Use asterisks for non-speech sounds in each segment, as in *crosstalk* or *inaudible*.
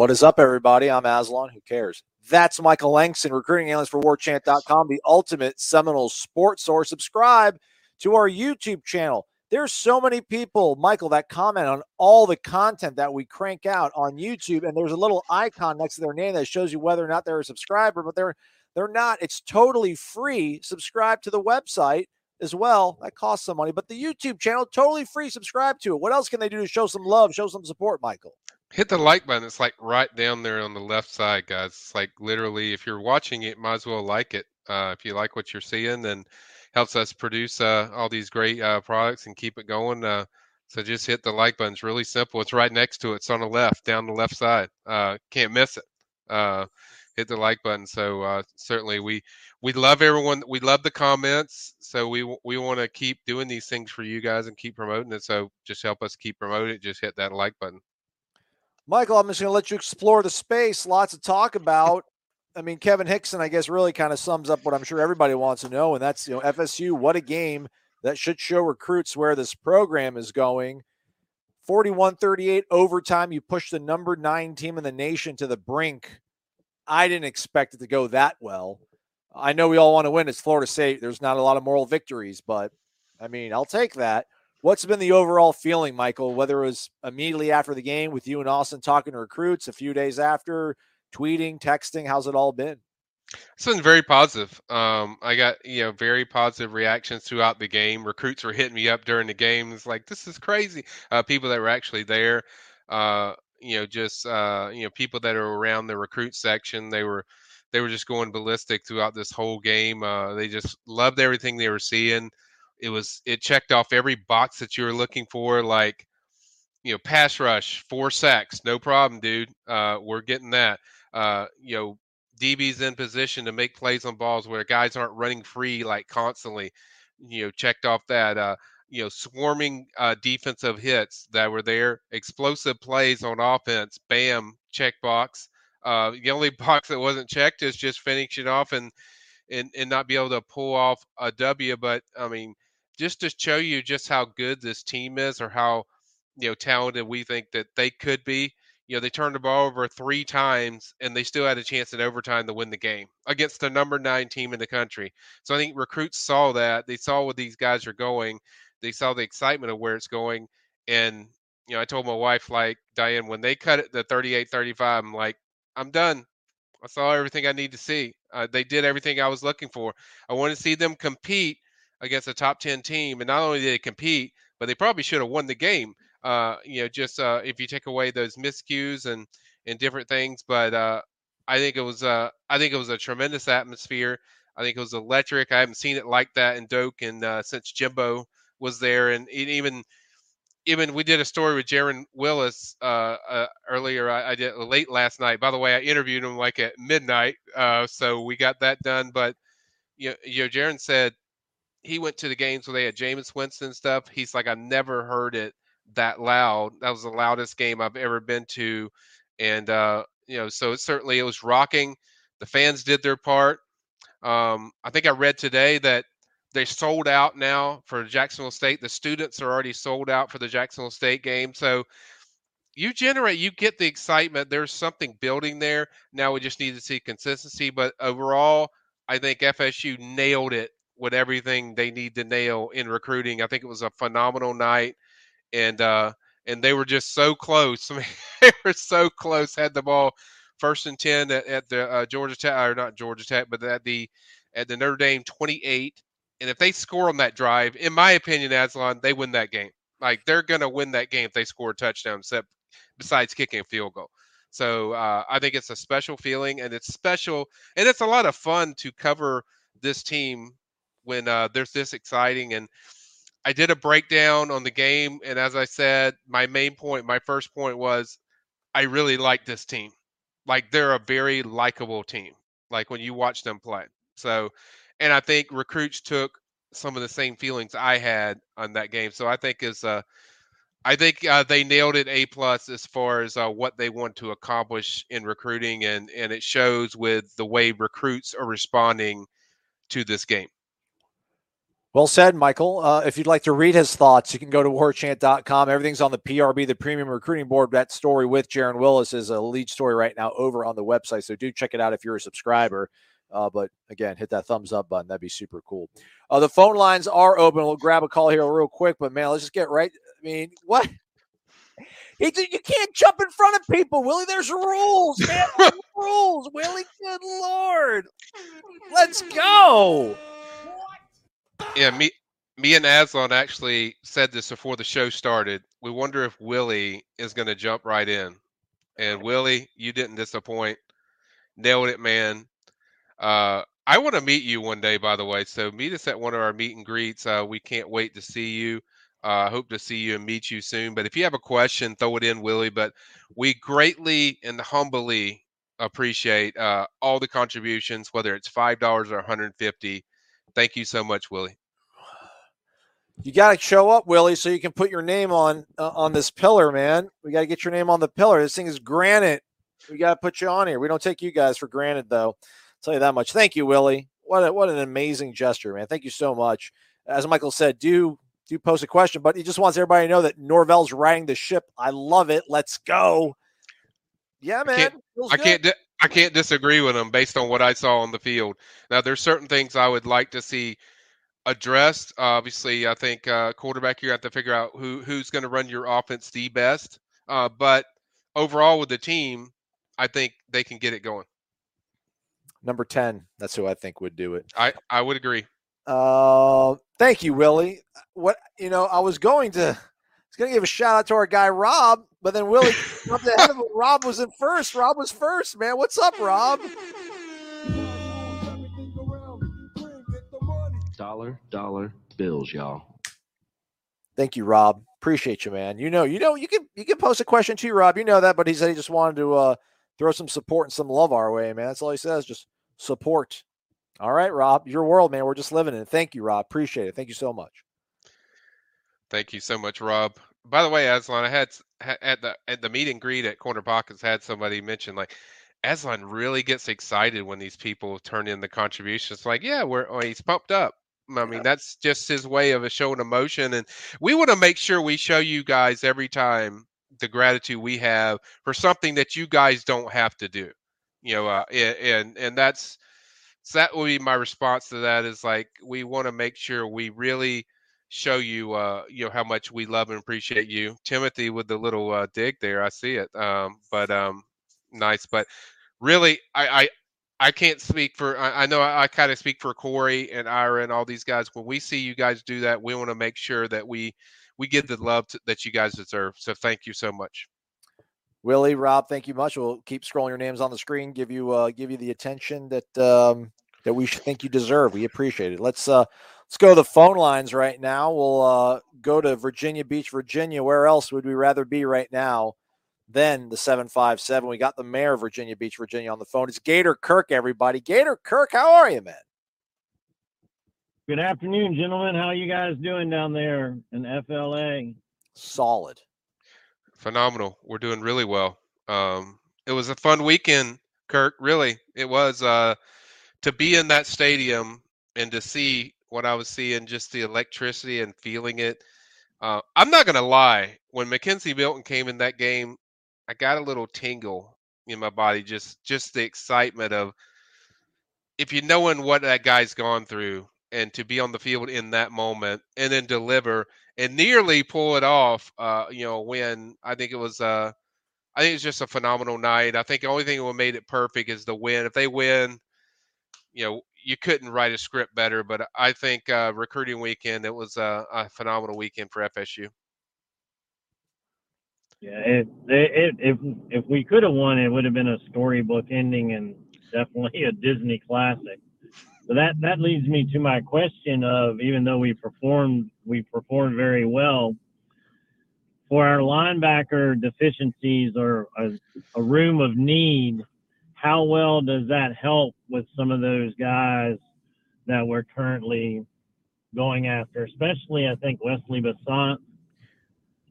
What is up, everybody? I'm Aslan. Who cares? That's Michael Langston, recruiting analyst for WarChant.com, the ultimate Seminole sports source. Subscribe to our YouTube channel. There's so many people, Michael, that comment on all the content that we crank out on YouTube, and there's a little icon next to their name that shows you whether or not they're a subscriber, but they're they're not. It's totally free. Subscribe to the website as well. That costs some money, but the YouTube channel totally free. Subscribe to it. What else can they do to show some love, show some support, Michael? Hit the like button. It's like right down there on the left side, guys. It's like literally, if you're watching it, might as well like it. Uh, if you like what you're seeing, then helps us produce uh, all these great uh, products and keep it going. Uh, so just hit the like button. It's really simple. It's right next to it. It's on the left, down the left side. Uh, can't miss it. Uh, hit the like button. So certainly we we love everyone. We love the comments. So we we want to keep doing these things for you guys and keep promoting it. So just help us keep promoting it. Just hit that like button. Michael, I'm just going to let you explore the space. Lots to talk about. I mean, Kevin Hickson, I guess, really kind of sums up what I'm sure everybody wants to know, and that's you know FSU. What a game that should show recruits where this program is going. 41-38 overtime. You push the number nine team in the nation to the brink. I didn't expect it to go that well. I know we all want to win. It's Florida State. There's not a lot of moral victories, but I mean, I'll take that. What's been the overall feeling, Michael? Whether it was immediately after the game with you and Austin talking to recruits, a few days after, tweeting, texting, how's it all been? It's been very positive. Um, I got you know very positive reactions throughout the game. Recruits were hitting me up during the game. It's like this is crazy. Uh, people that were actually there, uh, you know, just uh, you know people that are around the recruit section. They were they were just going ballistic throughout this whole game. Uh, they just loved everything they were seeing. It was it checked off every box that you were looking for, like you know, pass rush, four sacks, no problem, dude. Uh, we're getting that. Uh, you know, DB's in position to make plays on balls where guys aren't running free like constantly. You know, checked off that. Uh, you know, swarming uh, defensive hits that were there, explosive plays on offense. Bam, check box. Uh, the only *laughs* box that wasn't checked is just finishing off and and and not be able to pull off a W. But I mean, just to show you just how good this team is, or how you know talented we think that they could be. You know, they turned the ball over three times and they still had a chance in overtime to win the game against the number nine team in the country. So I think recruits saw that. They saw where these guys are going. They saw the excitement of where it's going. And, you know, I told my wife, like, Diane, when they cut it the 38 35, I'm like, I'm done. I saw everything I need to see. Uh, they did everything I was looking for. I want to see them compete against a top 10 team. And not only did they compete, but they probably should have won the game uh, you know, just uh, if you take away those miscues and and different things. But uh, I think it was uh, I think it was a tremendous atmosphere. I think it was electric. I haven't seen it like that in Doak and uh, since Jimbo was there, and even even we did a story with Jaron Willis uh, uh, earlier. I, I, did late last night. By the way, I interviewed him like at midnight, uh, so we got that done. But you know, you know, Jaron said he went to the games where they had Jameis Winston stuff. He's like, I never heard it that loud. That was the loudest game I've ever been to, and uh, you know, so it certainly it was rocking. The fans did their part. Um, I think I read today that they sold out now for Jacksonville State. The students are already sold out for the Jacksonville State game. So you generate, you get the excitement. There's something building there. Now we just need to see consistency. But overall, I think FSU nailed it with everything they need to nail in recruiting. I think it was a phenomenal night, and uh, and they were just so close. *laughs* I mean, they were so close. Had the ball first and ten at, at the uh, Georgia Tech, or not Georgia Tech, but at the at the Notre Dame twenty eight. And if they score on that drive, in my opinion, Aslan, they win that game. Like they're gonna win that game if they score a touchdown, except besides kicking a field goal. So uh, I think it's a special feeling, and it's special, and it's a lot of fun to cover this team when uh, there's this exciting. And I did a breakdown on the game, and as I said, my main point, my first point was, I really like this team. Like they're a very likable team. Like when you watch them play. So, and I think recruits took some of the same feelings I had on that game. So I think is uh, I think uh, they nailed it A plus as far as uh, what they want to accomplish in recruiting, and and it shows with the way recruits are responding to this game. Well said, Michael. Uh, if you'd like to read his thoughts, you can go to warchant.com. Everything's on the PRB, the Premium Recruiting Board. That story with Jaron Willis is a lead story right now over on the website. So do check it out if you're a subscriber. Uh, but again, hit that thumbs up button. That'd be super cool. Uh, the phone lines are open. We'll grab a call here real quick. But man, let's just get right. I mean, what? you can't jump in front of people, Willie. There's rules, man. rules, Willie. Good lord. Let's go. Yeah, me me and Aslan actually said this before the show started. We wonder if Willie is going to jump right in. And Willie, you didn't disappoint. Nailed it, man. Uh, I want to meet you one day, by the way. So meet us at one of our meet and greets. Uh, we can't wait to see you. I uh, hope to see you and meet you soon. But if you have a question, throw it in, Willie. But we greatly and humbly appreciate uh, all the contributions, whether it's five dollars or 150. Thank you so much, Willie. You got to show up, Willie, so you can put your name on uh, on this pillar, man. We got to get your name on the pillar. This thing is granite. We got to put you on here. We don't take you guys for granted, though. I'll tell you that much. Thank you, Willie. What a, what an amazing gesture, man. Thank you so much. As Michael said, do do post a question, but he just wants everybody to know that Norvell's riding the ship. I love it. Let's go. Yeah, man. I can't, I can't, di- I can't disagree with him based on what I saw on the field. Now, there's certain things I would like to see addressed. Obviously, I think uh, quarterback you have to figure out who who's going to run your offense the best. Uh, but overall, with the team, I think they can get it going. Number ten, that's who I think would do it. I I would agree. Uh, thank you, Willie. What you know, I was going to, I was going to give a shout out to our guy Rob, but then Willie *laughs* jumped ahead of him. Rob was in first. Rob was first, man. What's up, Rob? Dollar, dollar bills, y'all. Thank you, Rob. Appreciate you, man. You know, you know, you can you can post a question too, Rob. You know that, but he said he just wanted to uh, throw some support and some love our way, man. That's all he says. Just support. All right, Rob, your world, man. We're just living in it. Thank you, Rob. Appreciate it. Thank you so much. Thank you so much, Rob. By the way, Aslan, I had at the at the meet and greet at Corner Pockets had somebody mention like Aslan really gets excited when these people turn in the contributions. Like, yeah, we're oh, he's pumped up. I mean, that's just his way of showing emotion, and we want to make sure we show you guys every time the gratitude we have for something that you guys don't have to do. You know, uh, and and that's so that would be my response to that is like we want to make sure we really show you uh you know how much we love and appreciate you timothy with the little uh, dig there i see it um but um nice but really i i I can't speak for. I, know I, I kind of speak for Corey and Ira and all these guys. When we see you guys do that, we want to make sure that we we get the love to, that you guys deserve. So thank you so much. Willie, Rob, thank you much. We'll keep scrolling your names on the screen, give you uh, give you the attention that um, that we should think you deserve. We appreciate it. Let's uh, let's go to the phone lines right now. We'll uh, go to Virginia Beach, Virginia. Where else would we rather be right now than the seven five seven? We got the mayor of Virginia Beach, Virginia, on the phone. It's Gator Kirk. Everybody, Gator Kirk, how are you, man? Good afternoon, gentlemen. How you guys doing down there in FLA? Solid. Phenomenal. We're doing really well. Um, it was a fun weekend, Kirk. Really, it was. Uh, to be in that stadium and to see what I was seeing, just the electricity and feeling it. Uh, I'm not gonna lie. When McKenzie Milton came in that game, I got a little tingle in my body. Just just the excitement of if you knowing what that guy's gone through and to be on the field in that moment and then deliver and nearly pull it off. Uh, you know, when I think it was uh, I think it's just a phenomenal night. I think the only thing that made it perfect is the win. If they win, you know, you couldn't write a script better. But I think uh, recruiting weekend, it was a, a phenomenal weekend for FSU. Yeah, it, if if we could have won, it would have been a storybook ending and definitely a Disney classic. So that that leads me to my question of even though we performed we performed very well for our linebacker deficiencies or a, a room of need, how well does that help with some of those guys that we're currently going after, especially I think Wesley Bissainthe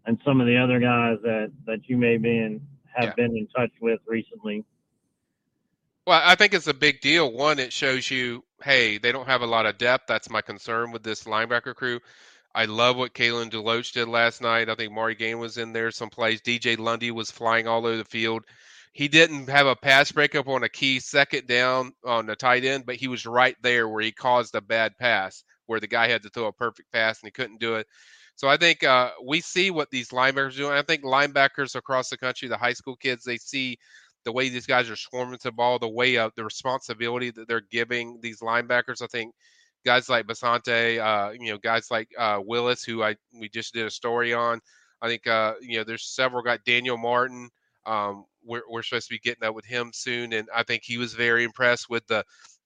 and some of the other guys that, that you may be in, have Yeah. been in touch with recently. Well, I think it's a big deal. One, it shows you, hey, they don't have a lot of depth. That's my concern with this linebacker crew. I love what Kalen Deloach did last night. I think Mari Gain was in there some plays. DJ Lundy was flying all over the field. He didn't have a pass breakup on a key second down on the tight end, but he was right there where he caused a bad pass, where the guy had to throw a perfect pass and he couldn't do it. So I think uh, we see what these linebackers do. I think linebackers across the country, the high school kids, they see the way these guys are swarming to the ball, the way of the responsibility that they're giving these linebackers. I think guys like Bissainthe, uh, you know, guys like uh, Willis, who I we just did a story on. I think uh, you know there's several guys. Daniel Martin, um, we're we're supposed to be getting that with him soon, and I think he was very impressed with the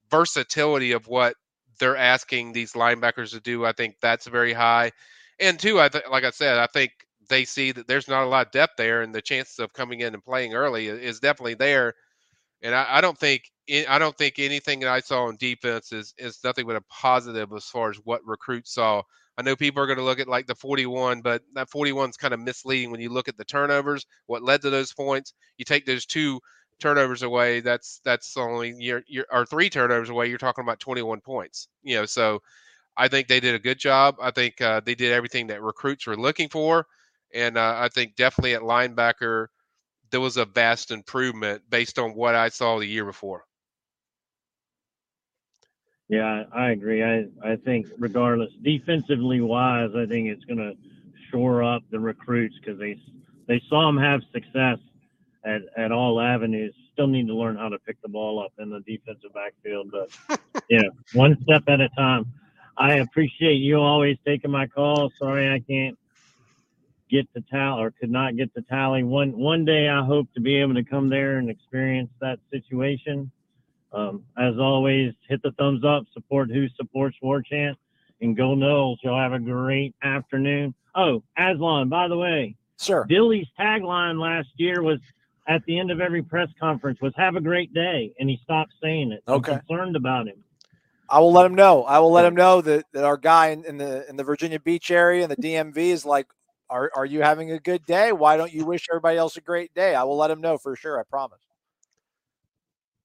versatility of what they're asking these linebackers to do. I think that's very high, and two, I th- like I said, I think they see that there's not a lot of depth there, and the chances of coming in and playing early is definitely there. And I, I don't think I don't think anything that I saw on defense is is nothing but a positive as far as what recruits saw. I know people are going to look at like the 41, but that 41 is kind of misleading when you look at the turnovers. What led to those points? You take those two turnovers away. That's that's only your your or three turnovers away. You're talking about 21 points. You know, so I think they did a good job. I think uh, they did everything that recruits were looking for, and uh, I think definitely at linebacker there was a vast improvement based on what I saw the year before. Yeah, I agree. I, I think regardless, defensively wise, I think it's going to shore up the recruits because they they saw them have success at, at all avenues. Still need to learn how to pick the ball up in the defensive backfield, but *laughs* yeah, one step at a time. I appreciate you always taking my call. Sorry I can't get the tally or could not get the tally. One one day I hope to be able to come there and experience that situation. Um, as always, hit the thumbs up, support who supports War Chant, and go Noles. Y'all have a great afternoon. Oh, Aslan, by the way, Sir. Billy's tagline last year was at the end of every press conference was "Have a great day," and he stopped saying it. I'm Okay. concerned about him. I will let him know. I will let him know that, that our guy in, in the in the Virginia Beach area and the DMV is like, are are you having a good day? Why don't you wish everybody else a great day? I will let him know for sure. I promise.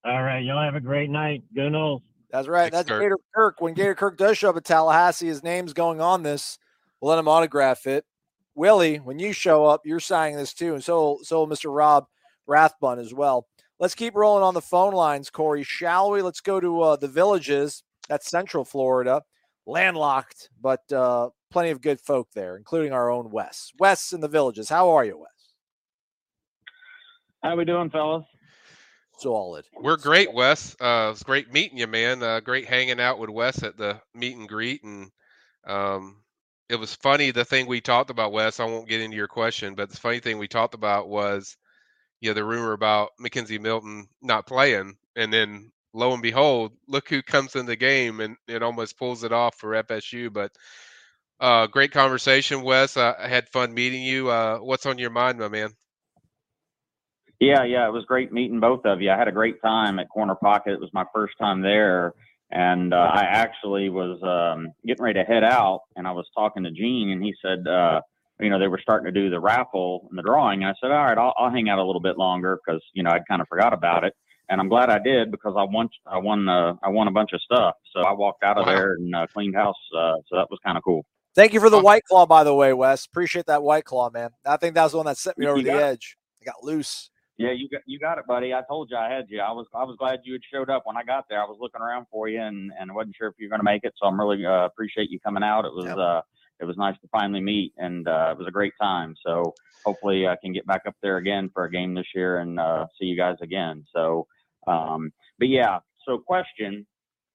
All right, y'all have a great night. Go Noles. That's right. Thanks, That's Kirk. Gator Kirk. When Gator Kirk does show up at Tallahassee, his name's going on this. We'll let him autograph it. Willie, when you show up, you're signing this too, and so so will Mr. Rob Rathbun as well. Let's keep rolling on the phone lines, Corey. Shall we? Let's go to uh, the villages. That's Central Florida, landlocked, but uh, plenty of good folk there, including our own Wes. Wes in the villages. How are you, Wes? How we doing, fellas? Solid. We're great, Wes. Uh, it's great meeting you, man. Uh, great hanging out with Wes at the meet and greet, and um, it was funny. The thing we talked about, Wes. I won't get into your question, but the funny thing we talked about was, you know, the rumor about McKenzie Milton not playing, and then lo and behold, look who comes in the game, and it almost pulls it off for FSU. But uh, great conversation, Wes. I had fun meeting you. Uh, what's on your mind, my man? Yeah, yeah, it was great meeting both of you. I had a great time at Corner Pocket. It was my first time there, and uh, I actually was um, getting ready to head out, and I was talking to Gene, and he said, uh, you know, they were starting to do the raffle and the drawing. And I said, all right, I'll, I'll hang out a little bit longer because you know I'd kind of forgot about it. and I'm glad I did because I won I won uh, I won a bunch of stuff. So I walked out of Wow. there and uh, cleaned house. Uh, so that was kind of cool. Thank you for the white claw, by the way, Wes. Appreciate that white claw, man. I think that was the one that set me You over the got it. edge. I got loose. Yeah, you got you got it, buddy. I told you I had you. I was I was glad you had showed up when I got there. I was looking around for you and and wasn't sure if you were going to make it. So I'm really uh, appreciate you coming out. It was Yep. uh it was nice to finally meet and uh, it was a great time. So hopefully I can get back up there again for a game this year and uh, see you guys again. So um, but yeah. So question.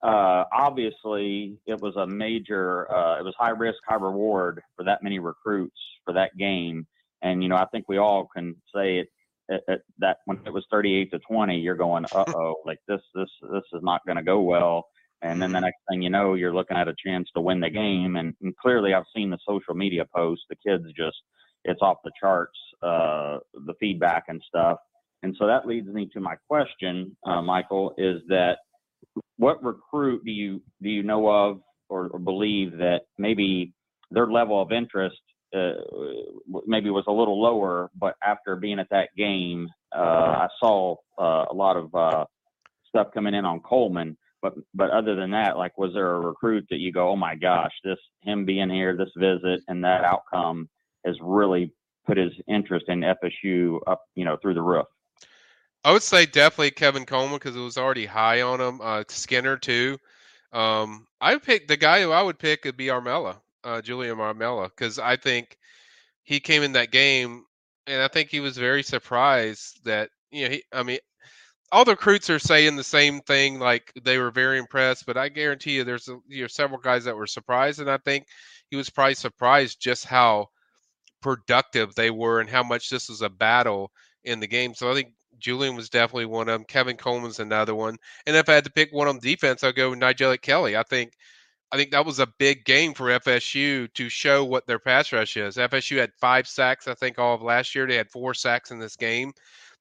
Uh, obviously, it was a major. Uh, it was high risk, high reward for that many recruits for that game. And you know, I think we all can say it at, at that when it was 38 to 20 you're going *laughs* uh-oh like this this this is not going to go well. And then the next thing you know you're looking at a chance to win the game. And, and clearly i've seen the social media posts. The kids just it's off the charts uh the feedback and stuff. And so that leads me to my question uh, michael is that what recruit do you do you know of or, or believe that maybe their level of interest uh, maybe was a little lower, but after being at that game, uh, I saw uh, a lot of uh, stuff coming in on Coleman. But but other than that, like, was there a recruit that you go, oh my gosh, this him being here, this visit, and that outcome has really put his interest in FSU up, you know, through the roof. I would say definitely Kevin Coleman because it was already high on him. Uh, Skinner too. Um, I pick the guy who I would pick would be Armella, uh, Julian Armella, because I think he came in that game, and I think he was very surprised that you know he. I mean, all the recruits are saying the same thing, like they were very impressed. But I guarantee you, there's you know several guys that were surprised, and I think he was probably surprised just how productive they were and how much this was a battle in the game. So I think Julian was definitely one of them. Kevin Coleman's another one. And if I had to pick one on defense, I'll go with Nyjalik Kelly. I think I think that was a big game for FSU to show what their pass rush is. FSU had five sacks, I think, all of last year. They had four sacks in this game.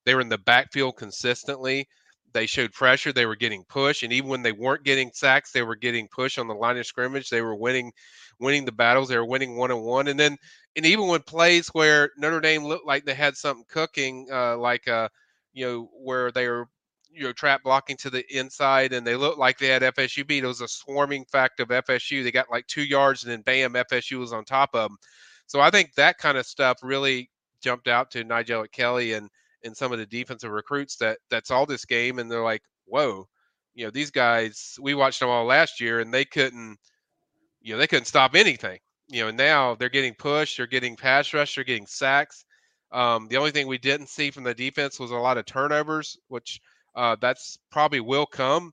They were in the backfield consistently. They showed pressure. They were getting push, and even when they weren't getting sacks, they were getting push on the line of scrimmage. They were winning, winning the battles. They were winning one on one, and then and even when plays where Notre Dame looked like they had something cooking, uh, like uh, you know, where they were you know trap blocking to the inside, and they looked like they had FSU beat. It was a swarming fact of FSU. They got like two yards, and then bam, FSU was on top of them. So I think that kind of stuff really jumped out to Nyjalik Kelly and and some of the defensive recruits that that saw this game, and they're like, whoa, you know, these guys. We watched them all last year, and they couldn't, you know, they couldn't stop anything. You know, now they're getting pushed, they're getting pass rush, they're getting sacks. Um, the only thing we didn't see from the defense was a lot of turnovers, which uh, that's probably will come.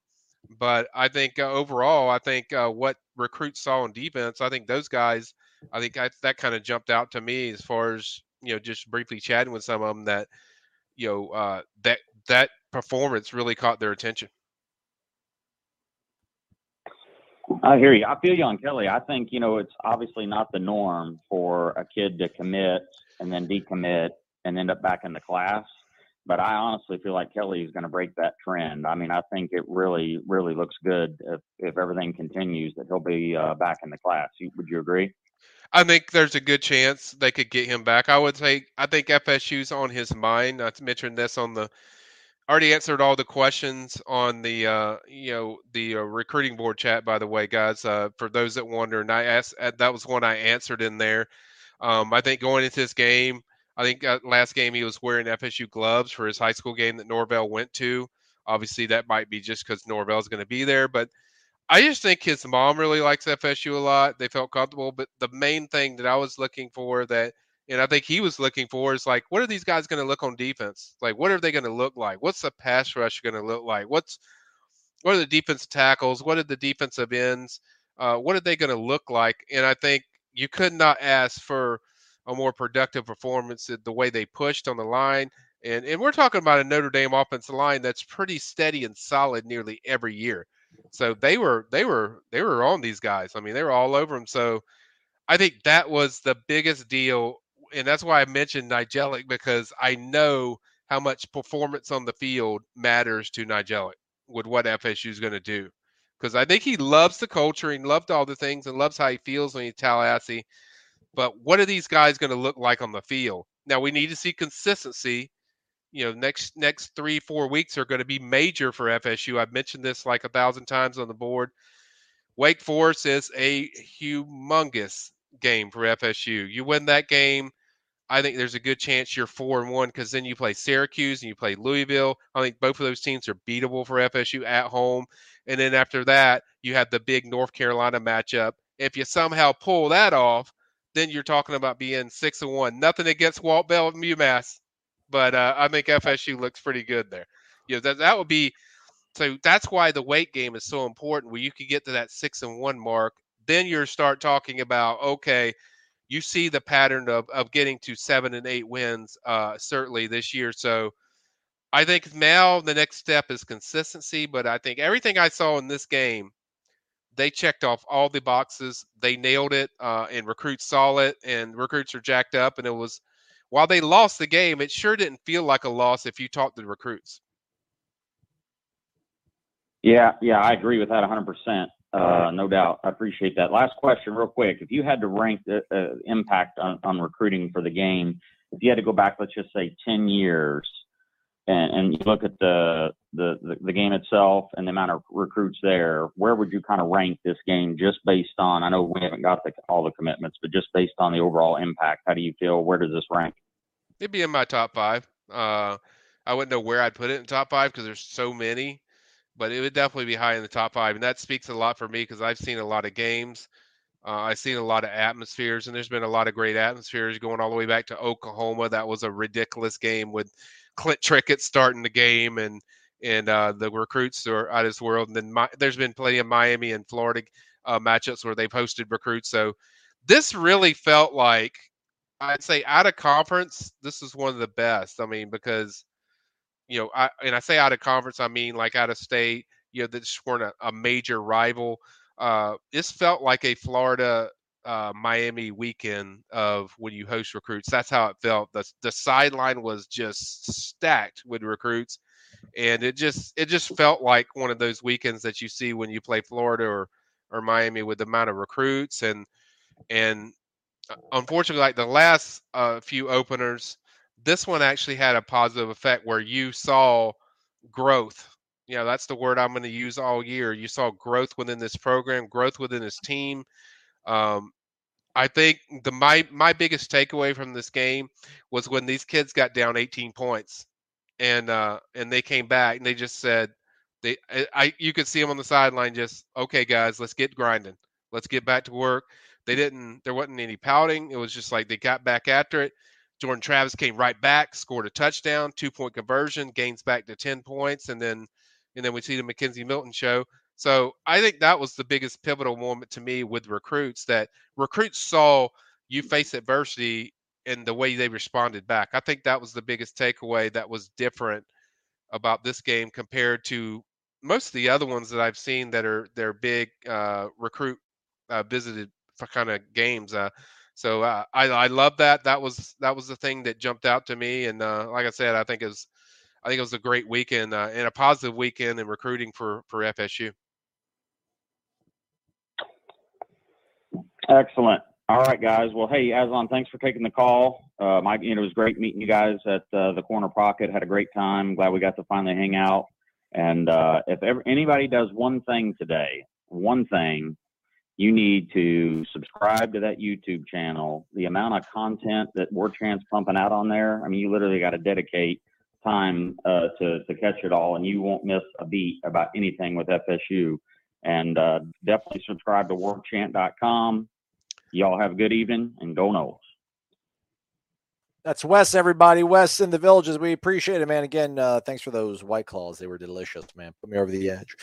But I think uh, overall, I think uh, what recruits saw on defense, I think those guys, I think I, that kind of jumped out to me as far as you know, just briefly chatting with some of them that you know uh, that that performance really caught their attention. I hear you. I feel you on Kelly. I think, you know, it's obviously not the norm for a kid to commit and then decommit and end up back in the class. But I honestly feel like Kelly is going to break that trend. I mean, I think it really, really looks good if, if everything continues that he'll be uh, back in the class. Would you agree? I think there's a good chance they could get him back. I would say I think FSU's on his mind. I mentioned this on the already answered all the questions on the uh, you know the uh, recruiting board chat. By the way, guys, uh, for those that wonder, and I asked uh, that was one I answered in there. Um, I think going into this game, I think uh, last game he was wearing FSU gloves for his high school game that Norvell went to. Obviously, that might be just because Norvell's going to be there, but I just think his mom really likes FSU a lot. They felt comfortable, but the main thing that I was looking for that and I think he was looking for is like, what are these guys going to look on defense? Like, what are they going to look like? What's the pass rush going to look like? What's what are the defensive tackles? What are the defensive ends? Uh, what are they going to look like? And I think you could not ask for a more productive performance the way they pushed on the line. And and we're talking about a Notre Dame offensive line that's pretty steady and solid nearly every year. So they were they were they were on these guys. I mean, they were all over them. So I think that was the biggest deal and that's why I mentioned Nyjalik because I know how much performance on the field matters to Nyjalik with what FSU is going to do. Because I think he loves the culture and loved all the things and loves how he feels when he's Tallahassee. But what are these guys going to look like on the field? Now we need to see consistency you know next next three four weeks are going to be major for FSU. I've mentioned this like a thousand times on the board. Wake Forest is a humongous game for FSU. You win that game, I think there's a good chance you're four and one because then you play Syracuse and you play Louisville. I think both of those teams are beatable for FSU at home. And then after that, you have the big North Carolina matchup. If you somehow pull that off, then you're talking about being six and one. Nothing against Walt Bell and UMass, but uh, I think FSU looks pretty good there. You know, that that would be so. That's why the weight game is so important. Where you could get to that six and one mark, then you start talking about okay, you see the pattern of of getting to seven and eight wins uh, certainly this year. So I think now the next step is consistency. But I think everything I saw in this game they checked off all the boxes. They nailed it, uh, and recruits saw it, and recruits are jacked up. And it was, while they lost the game, it sure didn't feel like a loss if you talked to the recruits. Yeah, yeah, I agree with that 100%. Uh, no doubt. I appreciate that. Last question, real quick. If you had to rank the uh, impact on, on recruiting for the game, if you had to go back, let's just say 10 years, and, and you look at the, the, the, the game itself and the amount of recruits there, where would you kind of rank this game just based on? I know we haven't got the, all the commitments, but just based on the overall impact, how do you feel? Where does this rank? It'd be in my top five. Uh, I wouldn't know where I'd put it in top five because there's so many, but it would definitely be high in the top five, and that speaks a lot for me because I've seen a lot of games. Uh, I've seen a lot of atmospheres, and there's been a lot of great atmospheres going all the way back to Oklahoma. That was a ridiculous game with Clint Trickett starting the game and and uh, the recruits are out of this world. And then my, there's been plenty of Miami and Florida uh, matchups where they've hosted recruits. So this really felt like I'd say out of conference, this is one of the best. I mean, because you know, I and I say out of conference, I mean like out of state. You know, that just weren't a, a major rival. Uh, this felt like a Florida uh, Miami weekend of when you host recruits. That's how it felt. The the sideline was just stacked with recruits, and it just it just felt like one of those weekends that you see when you play Florida or or Miami with the amount of recruits and and uh, unfortunately, like the last uh, few openers, this one actually had a positive effect where you saw growth. You know, that's the word I'm going to use all year. You saw growth within this program, growth within this team. Um, I think the my my biggest takeaway from this game was when these kids got down 18 points, and uh, and they came back and they just said they I you could see them on the sideline just okay guys let's get grinding let's get back to work. They didn't there wasn't any pouting. It was just like they got back after it. Jordan Travis came right back, scored a touchdown, two point conversion, gains back to 10 points, and then and then we see the McKenzie Milton show. So I think that was the biggest pivotal moment to me with recruits that recruits saw you face adversity and the way they responded back. I think that was the biggest takeaway that was different about this game compared to most of the other ones that I've seen that are they're big uh, recruit uh, visited kind of games. Uh, so uh, I I love that. That was that was the thing that jumped out to me. And uh, like I said, I think it was I think it was a great weekend uh, and a positive weekend in recruiting for for FSU. Excellent. All right, guys. Well, hey, Aslan, thanks for taking the call. Uh, Mike, you know, it was great meeting you guys at uh, the Corner Pocket. Had a great time. Glad we got to finally hang out. And uh, if ever, anybody does one thing today, one thing, you need to subscribe to that YouTube channel. The amount of content that War Chant's pumping out on there, I mean, you literally got to dedicate time uh, to, to catch it all, and you won't miss a beat about anything with FSU. And uh, definitely subscribe to warchant.com Y'all have a good evening and go Noles. That's Wes, everybody. Wes in the villages. We appreciate it, man. Again, uh, thanks for those white claws. They were delicious, man. Put me over the edge.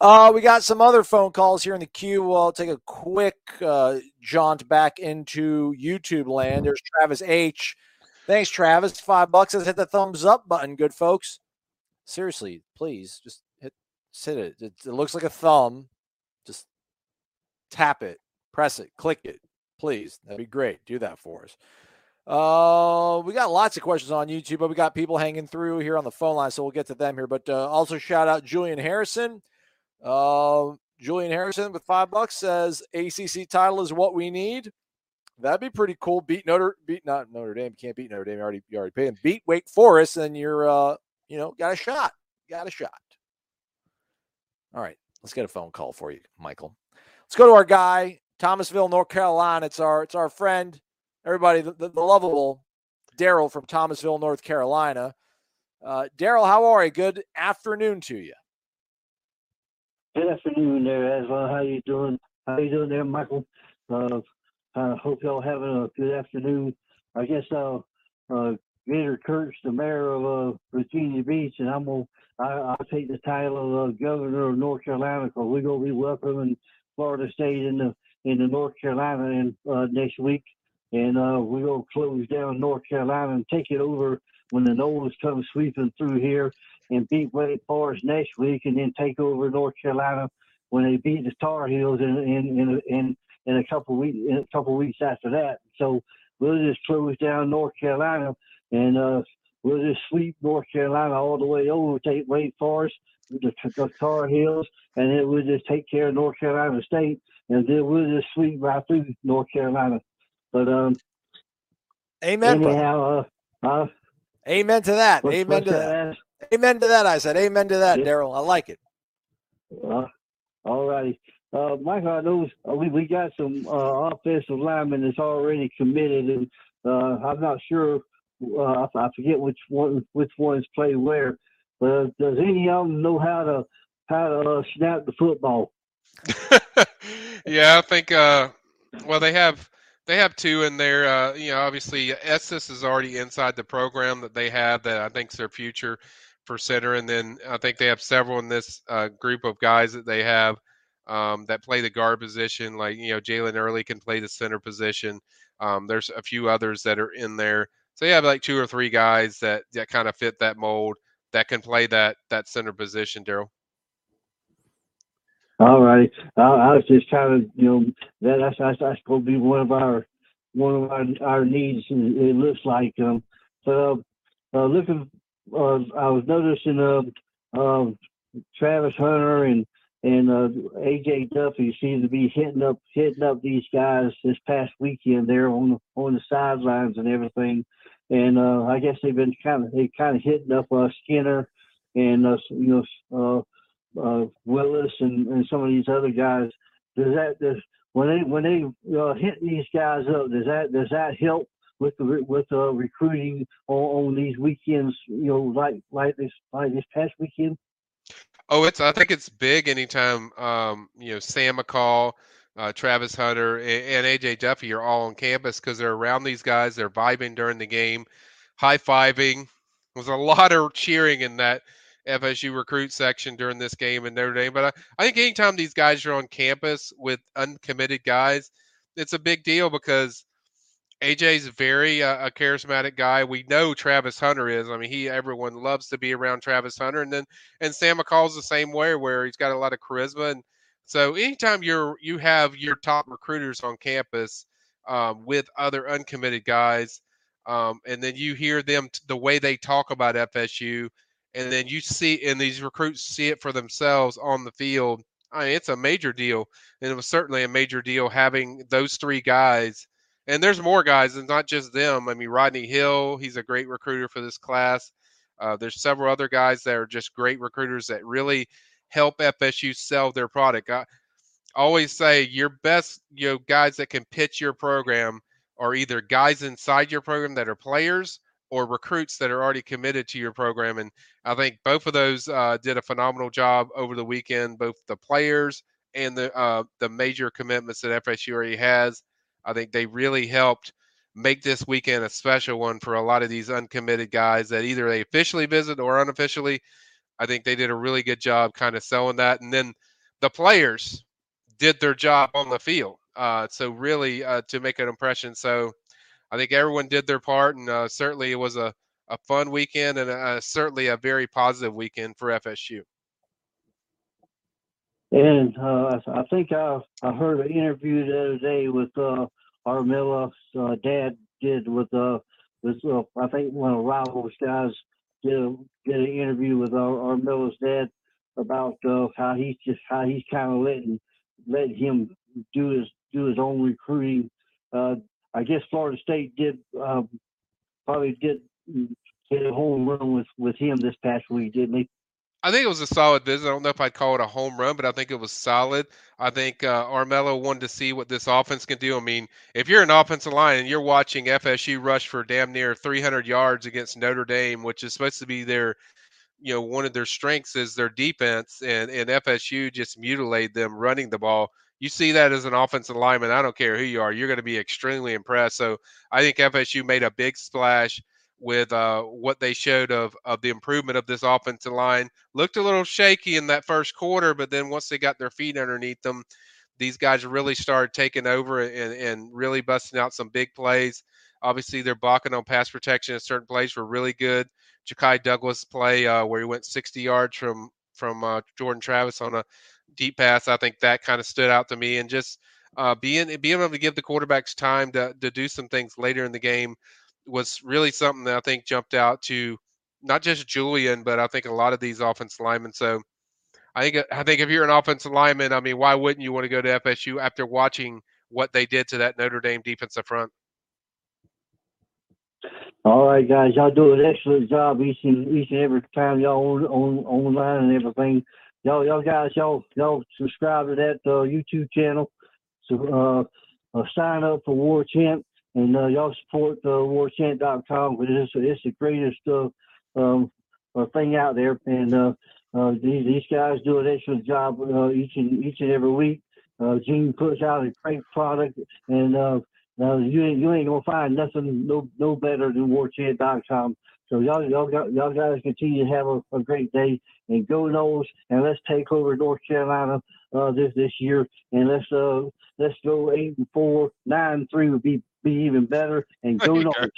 Uh, we got some other phone calls here in the queue. I'll take a quick uh, jaunt back into YouTube land. There's Travis H. Thanks, Travis. Five bucks. Let's hit the thumbs up button, good folks. Seriously, please just hit, hit it. it. It looks like a thumb. Just tap it, press it, click it please. That'd be great. Do that for us. Uh, we got lots of questions on YouTube, but we got people hanging through here on the phone line, so we'll get to them here. But uh, also shout out Julian Harrison. Uh, Julian Harrison with five bucks says ACC title is what we need. That'd be pretty cool. Beat Notre beat not Notre Dame. Can't beat Notre Dame. You already you already paid. Beat Wake Forest, and you're uh you know got a shot. Got a shot. All right, let's get a phone call for you, Michael. Let's go to our guy, Thomasville, North Carolina. It's our it's our friend, everybody, the, the, lovable Daryl from Thomasville, North Carolina. Uh, Daryl, how are you? Good afternoon to you. Good afternoon there, Asla. How you doing? How you doing there, Michael? Uh, I hope y'all having a good afternoon. I guess uh, uh, Gator Kirk's, the mayor of uh, Virginia Beach, and I'm gonna I, I'll take the title of governor of North Carolina because we're gonna be welcoming Florida State in the in the North Carolina in uh, next week, and uh, gonna close down North Carolina and take it over when the Noles come sweeping through here and beat Wake Forest next week, and then take over North Carolina when they beat the Tar Heels in in in in, in a couple weeks in a couple weeks after that. So we'll just close down North Carolina and uh, we'll just sweep North Carolina all the way over, take Wake Forest, the, the Tar Heels, and then we'll just take care of North Carolina State, and then we'll just sweep right through North Carolina. But um, Amen. anyhow, uh, uh, Amen to that. what's- Amen what's to that. As? Amen to that. I said, Amen to that, Yeah. Daryl. I like it. Uh, all righty. Uh, Michael, I know uh, we, we got some uh, offensive linemen that's already committed, and uh, I'm not sure. Uh, I, I forget which one which ones play where, but uh, does any of them know how to how to uh, snap the football? *laughs* yeah, I think. Uh, well, they have they have two in there. Uh, you know, obviously Estes is already inside the program that they have that I think's their future for center, and then I think they have several in this uh, group of guys that they have um, that play the guard position. Like you know, Jalen Early can play the center position. Um, there's a few others that are in there. So you have like two or three guys that, that kind of fit that mold that can play that that center position, Daryl. All right. I, I was just kind of, you know, that that's, that's, that's going to be one of our one of our, our needs. It looks like. Um, so uh, looking, uh, I was noticing uh, uh, Travis Hunter and and uh, AJ Duffy seem to be hitting up hitting up these guys this past weekend there on the on the sidelines and everything. And uh, I guess they've been kind of they kind of hitting up uh, Skinner and uh, you know. Uh, Willis and, and some of these other guys. Does that does when they when they uh, hit these guys up? Does that does that help with the with uh, recruiting on, on these weekends? You know, like like this like this past weekend. Oh, it's. I think it's big anytime um, you know Sam McCall, uh, Travis Hunter, and, and AJ Duffy are all on campus because they're around these guys. They're vibing during the game, high fiving. There was a lot of cheering in that FSU recruit section during this game in Notre Dame. But I, I think anytime these guys are on campus with uncommitted guys, it's a big deal because AJ's very uh, a charismatic guy. We know Travis Hunter is. I mean, he everyone loves to be around Travis Hunter, and then and Sam McCall's the same way, where he's got a lot of charisma. And so, anytime you're you have your top recruiters on campus um, with other uncommitted guys, um, and then you hear them t- the way they talk about FSU, and then you see and these recruits see it for themselves on the field. I mean, it's a major deal, and it was certainly a major deal having those three guys and there's more guys and not just them i mean rodney hill he's a great recruiter for this class uh, there's several other guys that are just great recruiters that really help fsu sell their product i always say your best you know guys that can pitch your program are either guys inside your program that are players or recruits that are already committed to your program and i think both of those uh, did a phenomenal job over the weekend both the players and the uh, the major commitments that fsu already has I think they really helped make this weekend a special one for a lot of these uncommitted guys that either they officially visit or unofficially. I think they did a really good job kind of selling that. And then the players did their job on the field. Uh, so really uh, to make an impression. So I think everyone did their part, and uh, certainly it was a, a fun weekend and uh certainly a very positive weekend for FSU. And uh, I I think I I heard an interview the other day with uh, Armella's uh, dad did with uh with uh, I think one of Rivals guys did a, did an interview with Ar- Armella's dad about uh, how he's just how he's kind of letting let him do his do his own recruiting. Uh, I guess Florida State did um, probably did get a home run with with him this past week, didn't they? I think it was a solid visit. I don't know if I'd call it a home run, but I think it was solid. I think uh, Armella wanted to see what this offense can do. I mean, if you're an offensive line and you're watching FSU rush for damn near 300 yards against Notre Dame, which is supposed to be their, you know, one of their strengths is their defense, and and FSU just mutilated them running the ball. You see that as an offensive lineman. I don't care who you are. You're going to be extremely impressed. So I think FSU made a big splash with uh, what they showed of of the improvement of this offensive line. Looked a little shaky in that first quarter, but then once they got their feet underneath them, these guys really started taking over and, and really busting out some big plays. Obviously, they're blocking on pass protection in certain plays were really good. Ja'Khi Douglas play uh, where he went 60 yards from from uh, Jordan Travis on a deep pass. I think that kind of stood out to me, and just uh, being being able to give the quarterbacks time to to do some things later in the game was really something that I think jumped out to not just Julian, but I think a lot of these offensive linemen. So I think I think if you're an offensive lineman, I mean, why wouldn't you want to go to FSU after watching what they did to that Notre Dame defensive front? All right, guys, y'all do an excellent job each and each and every time y'all on on online and everything. Y'all, y'all guys, y'all y'all subscribe to that uh, YouTube channel. So uh, uh, sign up for War Chant and uh, y'all support uh, warchant.com because it's, it's the greatest uh, um, thing out there. And these, these guys do an excellent job each and each and every week. Uh, Gene puts out a great product, and you ain't you ain't gonna find nothing no no better than warchant.com. So y'all y'all y'all guys continue to have a, a great day and go Noles and let's take over North Carolina uh, this this year and let's uh let's go eight and four nine and three would be be even better and go Noles.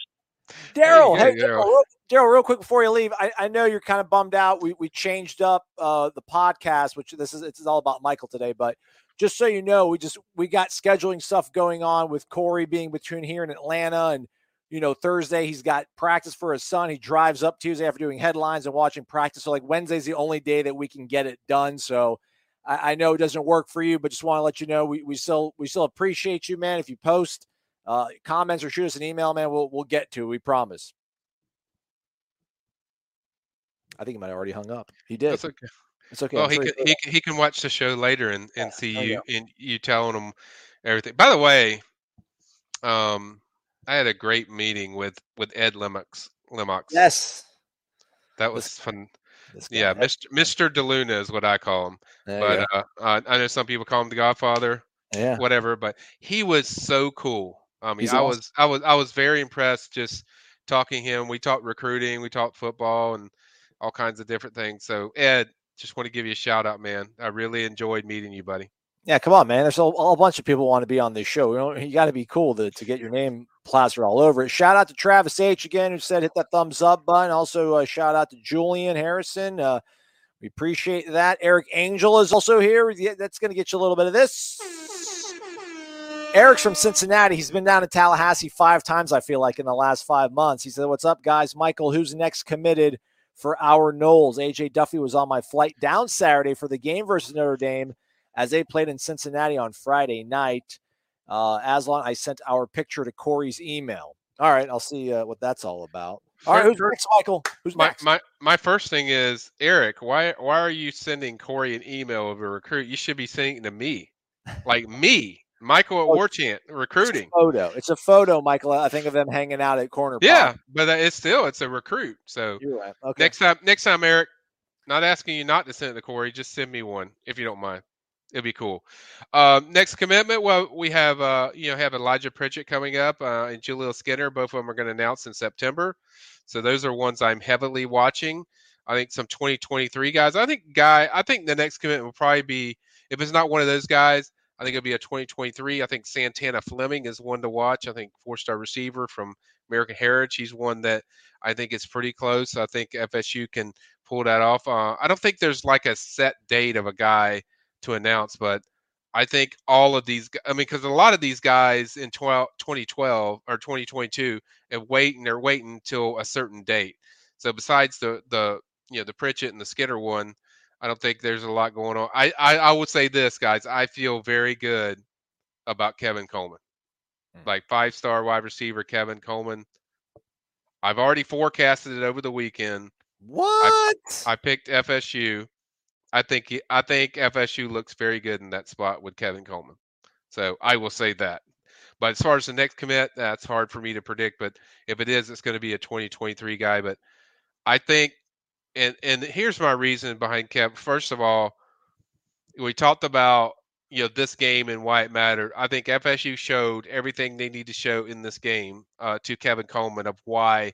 Daryl, hey, Daryl, real, Daryl, real quick before you leave, I, I know you're kind of bummed out. We we changed up uh, the podcast, which this is it's all about Michael today, but just so you know, we just we got scheduling stuff going on with Corey being between here in Atlanta and you know Thursday he's got practice for his son. He drives up Tuesday after doing headlines and watching practice. So like Wednesday's the only day that we can get it done. So I, I know it doesn't work for you, but just want to let you know we, we still we still appreciate you, man. If you post uh, comments or shoot us an email, man, we'll we'll get to. We promise. I think he might have already hung up. He did. That's okay. It's okay. Well, he can, he he can he can watch the show later and, and see there you you and you telling him everything. By the way, um, I had a great meeting with with Ed Lemox. Lemox. Yes. That was fun. Yeah, Mr. Mr. DeLuna is what I call him. There but uh, uh, I know some people call him the Godfather. Yeah. Whatever. But he was so cool. I mean, He's I awesome. was I was I was very impressed just talking to him. We talked recruiting, we talked football, and all kinds of different things. So Ed, just want to give you a shout out, man. I really enjoyed meeting you, buddy. Yeah, come on, man. There's a, a bunch of people want to be on this show. You know, you got to be cool to, to get your name plastered all over it. Shout out to Travis H again, who said hit that thumbs up button. Also, uh, shout out to Julian Harrison. Uh, we appreciate that. Eric Angel is also here. That's going to get you a little bit of this. Eric's from Cincinnati. He's been down to Tallahassee five times, I feel like, in the last five months. He said, What's up, guys? Michael, who's next committed for our Noles? AJ Duffy was on my flight down Saturday for the game versus Notre Dame as they played in Cincinnati on Friday night. Uh, Aslan, I sent our picture to Corey's email. All right, I'll see uh, what that's all about. All right, who's next, Michael? Who's my, next? My my first thing is Eric. Why why are you sending Corey an email of a recruit? You should be sending it to me, like me, Michael at War Chant recruiting. photo. It's a photo, Michael. I think of them hanging out at corner. Yeah, Pop. but it's still it's a recruit. So right. Okay. next time, next time, Eric, not asking you not to send it to Corey, just send me one if you don't mind. It'd be cool. Um, next commitment, well, we have uh, you know have Elijah Pritchett coming up uh, and Jaleel Skinner. Both of them are going to announce in September. So those are ones I'm heavily watching. I think some 2023 guys. I think guy. I think the next commitment will probably be if it's not one of those guys. I think it'll be a 2023. I think Santana Fleming is one to watch. I think four-star receiver from American Heritage. He's one that I think is pretty close. I think FSU can pull that off. Uh, I don't think there's like a set date of a guy to announce, but I think all of these, I mean, because a lot of these guys in 12, 2012 or 2022 are waiting, they're waiting until a certain date. So besides the, the, you know, the Pritchett and the Skinner one, I don't think there's a lot going on. I, I, I would say this, guys, I feel very good about Kevin Coleman. Hmm. like five star wide receiver Kevin Coleman. I've already forecasted it over the weekend. What? I, I picked FSU. I think he, I think FSU looks very good in that spot with Kevin Coleman. So I will say that. But as far as the next commit, that's hard for me to predict. But if it is, it's going to be a 2023 guy. But I think, and and here's my reason behind Kev. First of all, we talked about you know this game and why it mattered. I think FSU showed everything they need to show in this game uh, to Kevin Coleman of why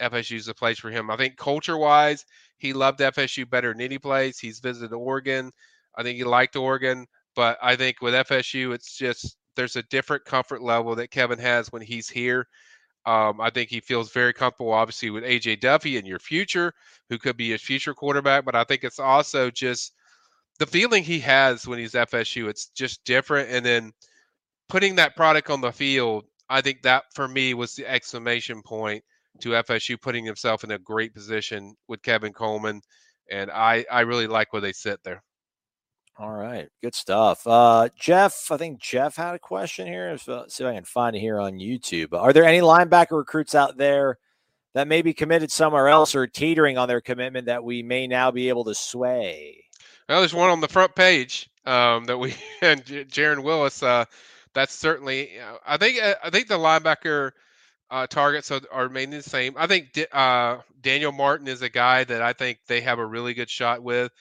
FSU is the place for him. I think culture wise, he loved FSU better than any place. He's visited Oregon. I think he liked Oregon, but I think with FSU, it's just there's a different comfort level that Kevin has when he's here. Um, I think he feels very comfortable, obviously, with AJ Duffy and your future, who could be his future quarterback. But I think it's also just the feeling he has when he's FSU. It's just different. And then putting that product on the field, I think that for me was the exclamation point to FSU putting himself in a great position with Kevin Coleman. And I, I really like where they sit there. All right, good stuff. Uh, Jeff, I think Jeff had a question here. So, see if I can find it here on YouTube. Are there any linebacker recruits out there that may be committed somewhere else or teetering on their commitment that we may now be able to sway? Well, there's one on the front page um, that we *laughs* and Jaron Willis. Uh, that's certainly. Uh, I think. Uh, I think the linebacker uh, targets are, are remaining the same. I think uh, Daniel Martin is a guy that I think they have a really good shot with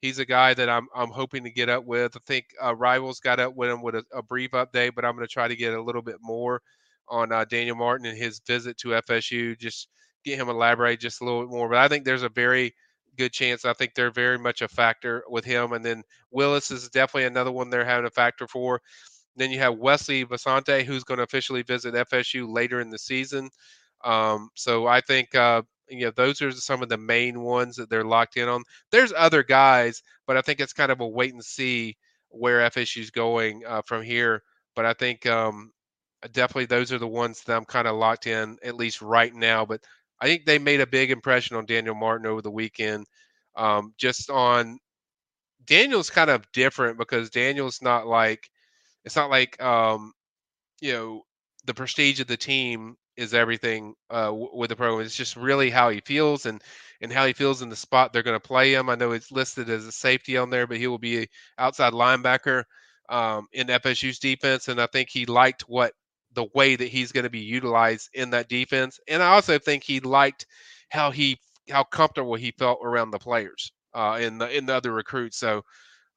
he's a guy that I'm I'm hoping to get up with. I think uh, Rivals got up with him with a, a brief update, but I'm going to try to get a little bit more on uh, Daniel Martin and his visit to FSU. Just get him elaborate just a little bit more. But I think there's a very good chance. I think they're very much a factor with him. And then Willis is definitely another one they're having a factor for. Then you have Wesley Bissainthe, who's going to officially visit FSU later in the season. Um, so I think uh, you know those are some of the main ones that they're locked in on. There's other guys, but I think it's kind of a wait and see where FSU's going uh, from here. But I think um, definitely those are the ones that I'm kind of locked in at least right now. But I think they made a big impression on Daniel Martin over the weekend. Um, just on Daniel's kind of different because Daniel's not like it's not like um, you know the prestige of the team is everything uh, with the program. It's just really how he feels and and how he feels in the spot they're going to play him. I know it's listed as a safety on there, but he will be outside linebacker um, in FSU's defense, and I think he liked what the way that he's going to be utilized in that defense, and I also think he liked how he how comfortable he felt around the players uh, in the in the other recruits. So.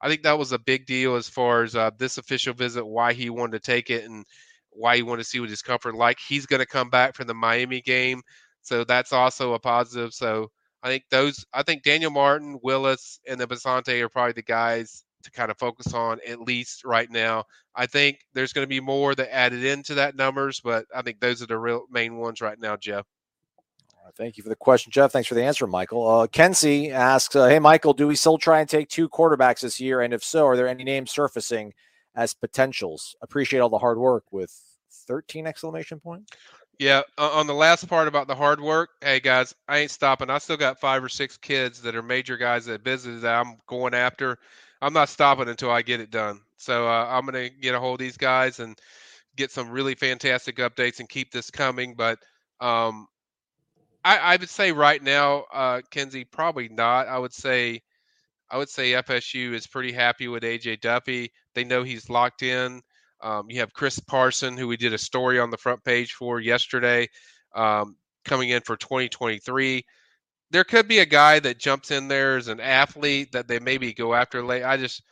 I think that was a big deal as far as uh, this official visit, why he wanted to take it, and why he wanted to see what his comfort like. He's going to come back from the Miami game, so that's also a positive. So I think those, I think Daniel Martin, Willis, and the Bissainthe are probably the guys to kind of focus on at least right now. I think there's going to be more that added into that numbers, but I think those are the real main ones right now, Jeff. Thank you for the question, Jeff. Thanks for the answer, Michael. Uh, Kenzie asks, uh, "Hey, Michael, do we still try and take two quarterbacks this year? And if so, are there any names surfacing as potentials. Appreciate all the hard work with 13 exclamation points. Yeah, on the last part about the hard work, hey guys, I ain't stopping. I still got five or six kids that are major guys that business that I'm going after. I'm not stopping until I get it done. So uh, I'm gonna get a hold of these guys and get some really fantastic updates and keep this coming. But um, I, I, would say right now, uh, Kenzie, probably not. I would say I would say FSU is pretty happy with AJ Duffy. They know he's locked in. Um, you have Chris Parson, who we did a story on the front page for yesterday, um, coming in for 2023. There could be a guy that jumps in there as an athlete that they maybe go after late. I just,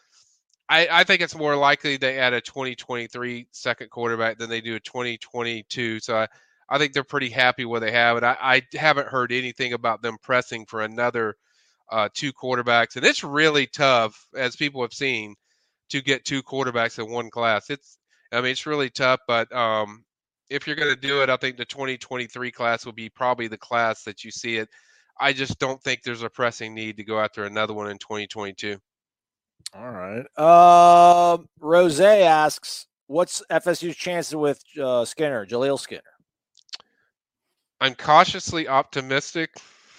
I, I think it's more likely they add a 2023 second quarterback than they do a 2022. So I, I think they're pretty happy where they have it. I, I haven't heard anything about them pressing for another – uh, two quarterbacks, and it's really tough, as people have seen, to get two quarterbacks in one class. It's, I mean, it's really tough, but um, if you're going to do it, I think the 2023 class will be probably the class that you see it. I just don't think there's a pressing need to go after another one in 2022. All right. Uh, Rose asks, "What's FSU's chances with uh, Skinner, Jaleel Skinner?" I'm cautiously optimistic.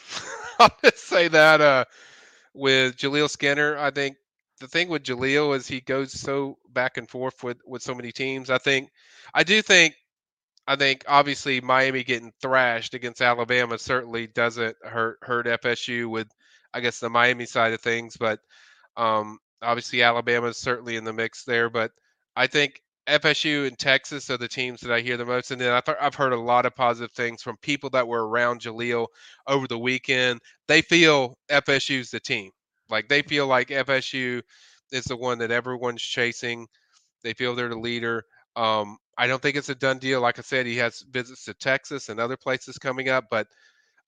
*laughs* I'll just say that uh, with Jaleel Skinner, I think the thing with Jaleel is he goes so back and forth with with so many teams. I think I do think I think obviously Miami getting thrashed against Alabama certainly doesn't hurt hurt FSU with I guess the Miami side of things, but um, obviously Alabama is certainly in the mix there. But I think FSU and Texas are the teams that I hear the most. And then I I've heard a lot of positive things from people that were around Jaleel over the weekend. They feel FSU's the team. Like they feel like FSU is the one that everyone's chasing. They feel they're the leader. Um, I don't think it's a done deal. Like I said, he has visits to Texas and other places coming up, but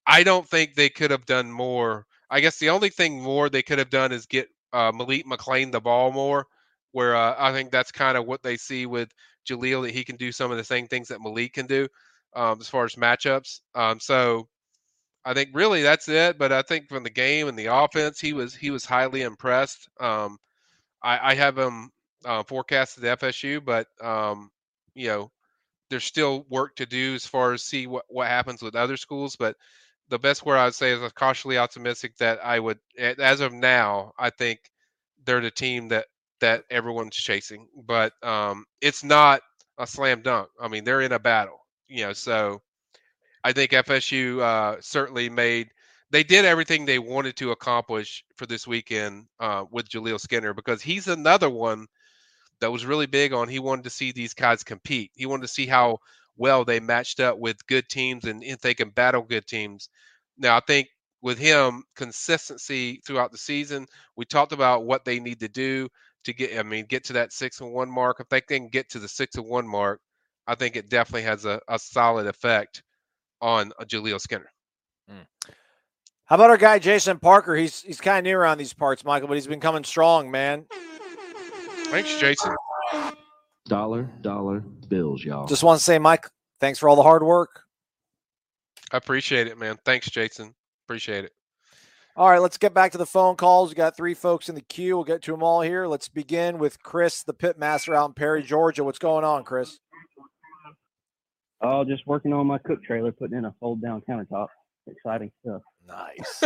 I don't think they could have done more. I guess the only thing more they could have done is get uh, Malik McClain the ball more where uh, I think that's kind of what they see with Jaleel that he can do some of the same things that Malik can do um, as far as matchups. Um, so I think really that's it. But I think from the game and the offense, he was he was highly impressed. Um, I, I, have him uh, forecasted to FSU, but um, you know there's still work to do as far as see what, what happens with other schools. But the best word I would say is I'm cautiously optimistic that I would, as of now, I think they're the team that that everyone's chasing, but um, it's not a slam dunk. I mean, they're in a battle, you know. So I think FSU uh, certainly made they did everything they wanted to accomplish for this weekend uh, with Jaleel Skinner because he's another one that was really big on. He wanted to see these guys compete. He wanted to see how well they matched up with good teams and if they can battle good teams. Now I think with him consistency throughout the season. We talked about what they need to do to get I mean get to that six and one mark. If they can get to the six and one mark, I think it definitely has a, a solid effect on uh, Jaleel Skinner. Mm. How about our guy Jason Parker? He's he's kind of new around these parts, Michael, but he's been coming strong, man. Thanks, Jason. Dollar, dollar bills, y'all. Just want to say, Mike, thanks for all the hard work. I appreciate it, man. Thanks, Jason. Appreciate it. All right, let's get back to the phone calls. We got three folks in the queue. We'll get to them all here. Let's begin with Chris, the pit master out in Perry, Georgia. What's going on, Chris? Oh, just working on my cook trailer, putting in a fold down countertop. Exciting stuff. Nice.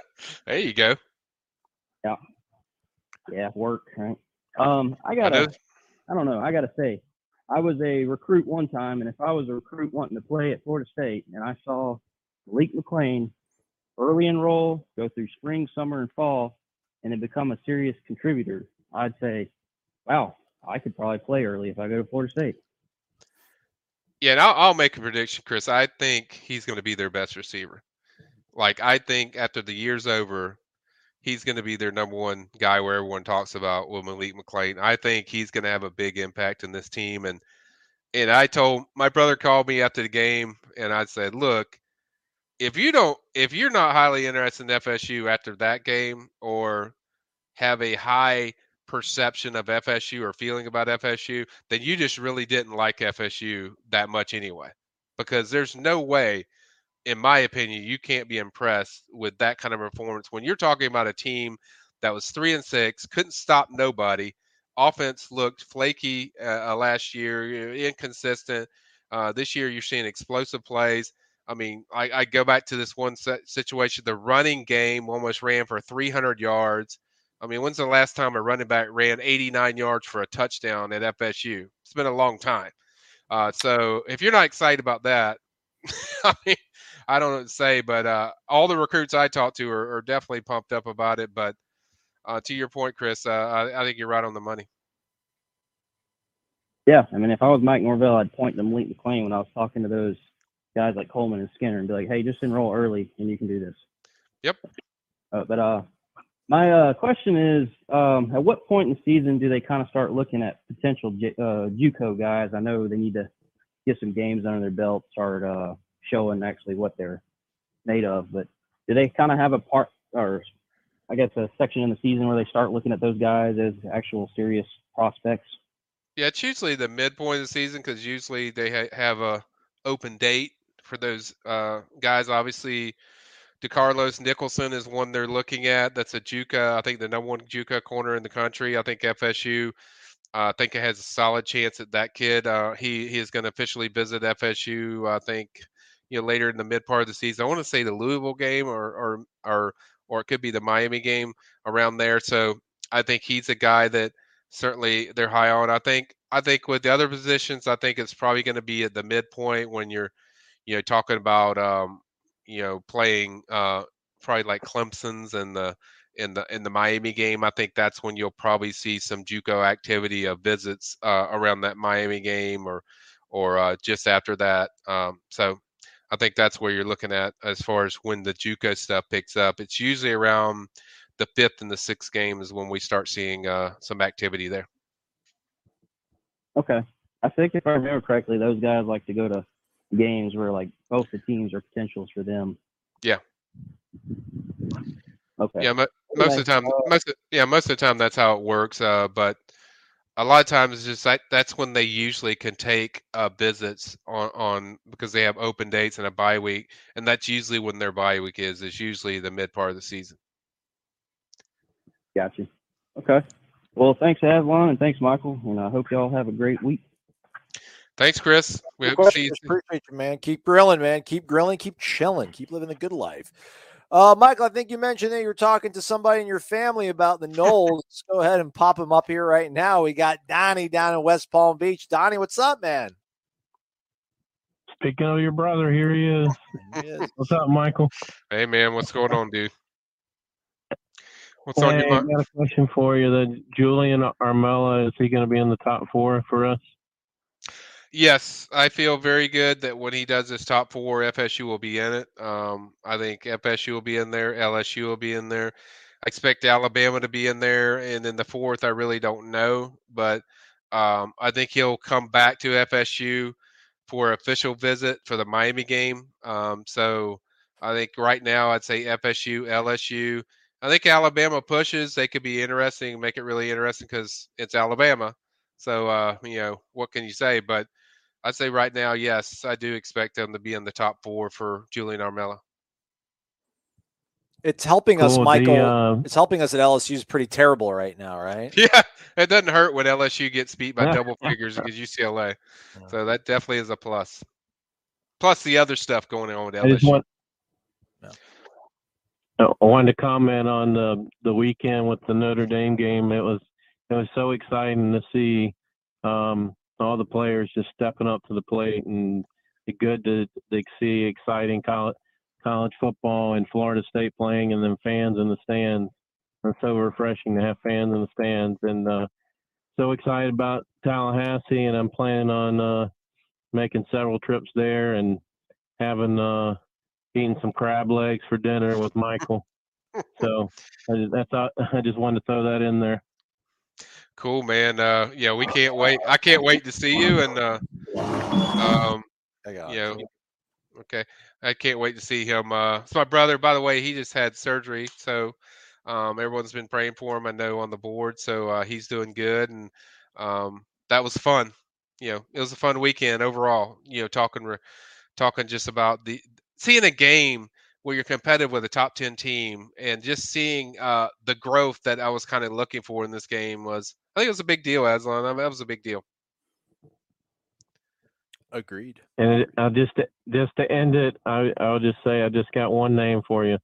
*laughs* there you go. Yeah. Yeah, work, right? Um, I got I, I don't know, I gotta say, I was a recruit one time, and if I was a recruit wanting to play at Florida State and I saw Malik McClain early enroll, go through spring, summer, and fall, and then become a serious contributor, I'd say, wow, I could probably play early if I go to Florida State. Yeah, and I'll, I'll make a prediction, Chris. I think he's going to be their best receiver. Like, I think after the year's over, he's going to be their number one guy where everyone talks about with Malik McClain. I think he's going to have a big impact in this team. And and I told my brother called me after the game, and I said, look, if you don't if you're not highly interested in FSU after that game or have a high perception of FSU or feeling about FSU, then you just really didn't like FSU that much anyway. Because there's no way, in my opinion, you can't be impressed with that kind of performance when you're talking about a team that was three and six, couldn't stop nobody. Offense looked flaky uh, last year, inconsistent. Uh, this year, you're seeing explosive plays. I mean, I, I go back to this one situation. The running game almost ran for 300 yards. I mean, when's the last time a running back ran 89 yards for a touchdown at FSU? It's been a long time. Uh, so if you're not excited about that, *laughs* I mean, I don't know what to say, but uh, all the recruits I talked to are, are definitely pumped up about it. But uh, to your point, Chris, uh, I, I, think you're right on the money. Yeah, I mean, if I was Mike Norvell, I'd point to Malik McClain when I was talking to those guys like Coleman and Skinner and be like, hey, just enroll early and you can do this. Yep. Uh, but uh, my uh, question is, um, at what point in the season do they kind of start looking at potential J- uh, JUCO guys? I know they need to get some games under their belt, start uh, showing actually what they're made of. But do they kind of have a part, or I guess a section in the season where they start looking at those guys as actual serious prospects? Yeah, it's usually the midpoint of the season because usually they ha- have a open date for those uh, guys. Obviously, DeCarlos Nicholson is one they're looking at. That's a JUCO, I think the number one JUCO corner in the country. I think FSU, uh, I think it has a solid chance at that kid. Uh, he he is going to officially visit FSU. I think you know later in the mid part of the season. I want to say the Louisville game or or or or it could be the Miami game around there. So I think he's a guy that certainly they're high on. I think I think with the other positions, I think it's probably going to be at the midpoint when you're, you know, talking about, um, you know, playing uh, probably like Clemson's and the in the in the Miami game. I think that's when you'll probably see some JUCO activity of visits uh, around that Miami game or or uh, just after that. Um, so I think that's where you're looking at as far as when the JUCO stuff picks up. It's usually around the fifth and the sixth game is when we start seeing uh, some activity there. Okay. I think if I remember correctly, those guys like to go to games where like both the teams are potentials for them. Yeah. Okay. Yeah, mo- most of the time, most of, yeah, most of the time that's how it works. Uh, but a lot of times it's just like that's when they usually can take uh, visits on, on because they have open dates and a bye week, and that's usually when their bye week is. Is usually the mid part of the season. Gotcha. Okay. Well, thanks, Aslan, and thanks, Michael, and I hope y'all have a great week. Thanks, Chris. We hope to see course, you. appreciate you, man. Keep grilling, man. Keep grilling. Keep chilling. Keep living the good life. Uh, Michael, I think you mentioned that you were talking to somebody in your family about the Noles. *laughs* Let's go ahead and pop him up here right now. We got Donnie down in West Palm Beach. Donnie, what's up, man? Speaking of your brother, here he is. What's up, Michael? Hey, man, what's going on, dude? What's hey, on your mind? I got a question for you. The Julian Armella, is he going to be in the top four for us? Yes, I feel very good that when he does his top four, FSU will be in it. Um, I think FSU will be in there, LSU will be in there. I expect Alabama to be in there, and then the fourth, I really don't know, but um, I think he'll come back to FSU for official visit for the Miami game. Um, so I think right now I'd say FSU, LSU. I think Alabama pushes. They could be interesting, make it really interesting because it's Alabama. So uh, you know what can you say? But I'd say right now, yes, I do expect them to be in the top four for Julian Armella. It's helping us, Cool, the, Michael. uh, it's helping us that LSU is pretty terrible right now, right? *laughs* Yeah, it doesn't hurt when LSU gets beat by double figures against UCLA. So that definitely is a plus. Plus the other stuff going on with I just LSU. I wanted to comment on the the weekend with the Notre Dame game. It was it was so exciting to see um, all the players just stepping up to the plate, and it's good to, to see exciting college college football and Florida State playing, and then fans in the stands. It's so refreshing to have fans in the stands, and uh, so excited about Tallahassee, and I'm planning on uh, making several trips there and having uh, eating some crab legs for dinner with Michael. *laughs* so I just, that's I just wanted to throw that in there. Cool, man. Uh, yeah, we can't wait. I can't wait to see you. And uh, um, you know, okay, I can't wait to see him. Uh, it's my brother, by the way. He just had surgery, so um, everyone's been praying for him. I know on the board, so uh, he's doing good, and um, that was fun. You know, it was a fun weekend overall. You know, talking talking just about the seeing a game where you're competitive with a top 10 team and just seeing uh, the growth that I was kind of looking for in this game was, I think it was a big deal, Aslan. I mean, that was a big deal. Agreed. And it, I'll just just to end it, I I'll just say I just got one name for you,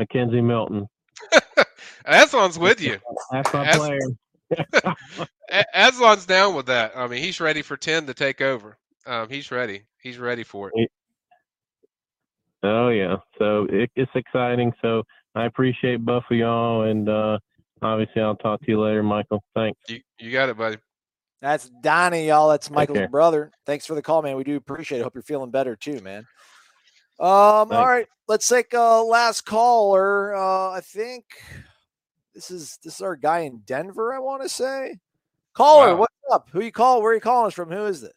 McKenzie Milton. *laughs* Aslan's with you. *laughs* That's my As- player. *laughs* Aslan's down with that. I mean, he's ready for 10 to take over. Um, he's ready. He's ready for it. Oh yeah, so it, it's exciting. So I appreciate both of y'all, and uh, obviously I'll talk to you later, Michael. Thanks. You, you got it, buddy. That's Donnie, y'all. That's Michael's brother. Thanks for the call, man. We do appreciate it. Hope you're feeling better too, man. Um, all Thanks. right, let's take a last caller. Uh, I think this is this is our guy in Denver. I want to say, caller, Wow. what's up? Who you call? Where you calling us from? Who is this?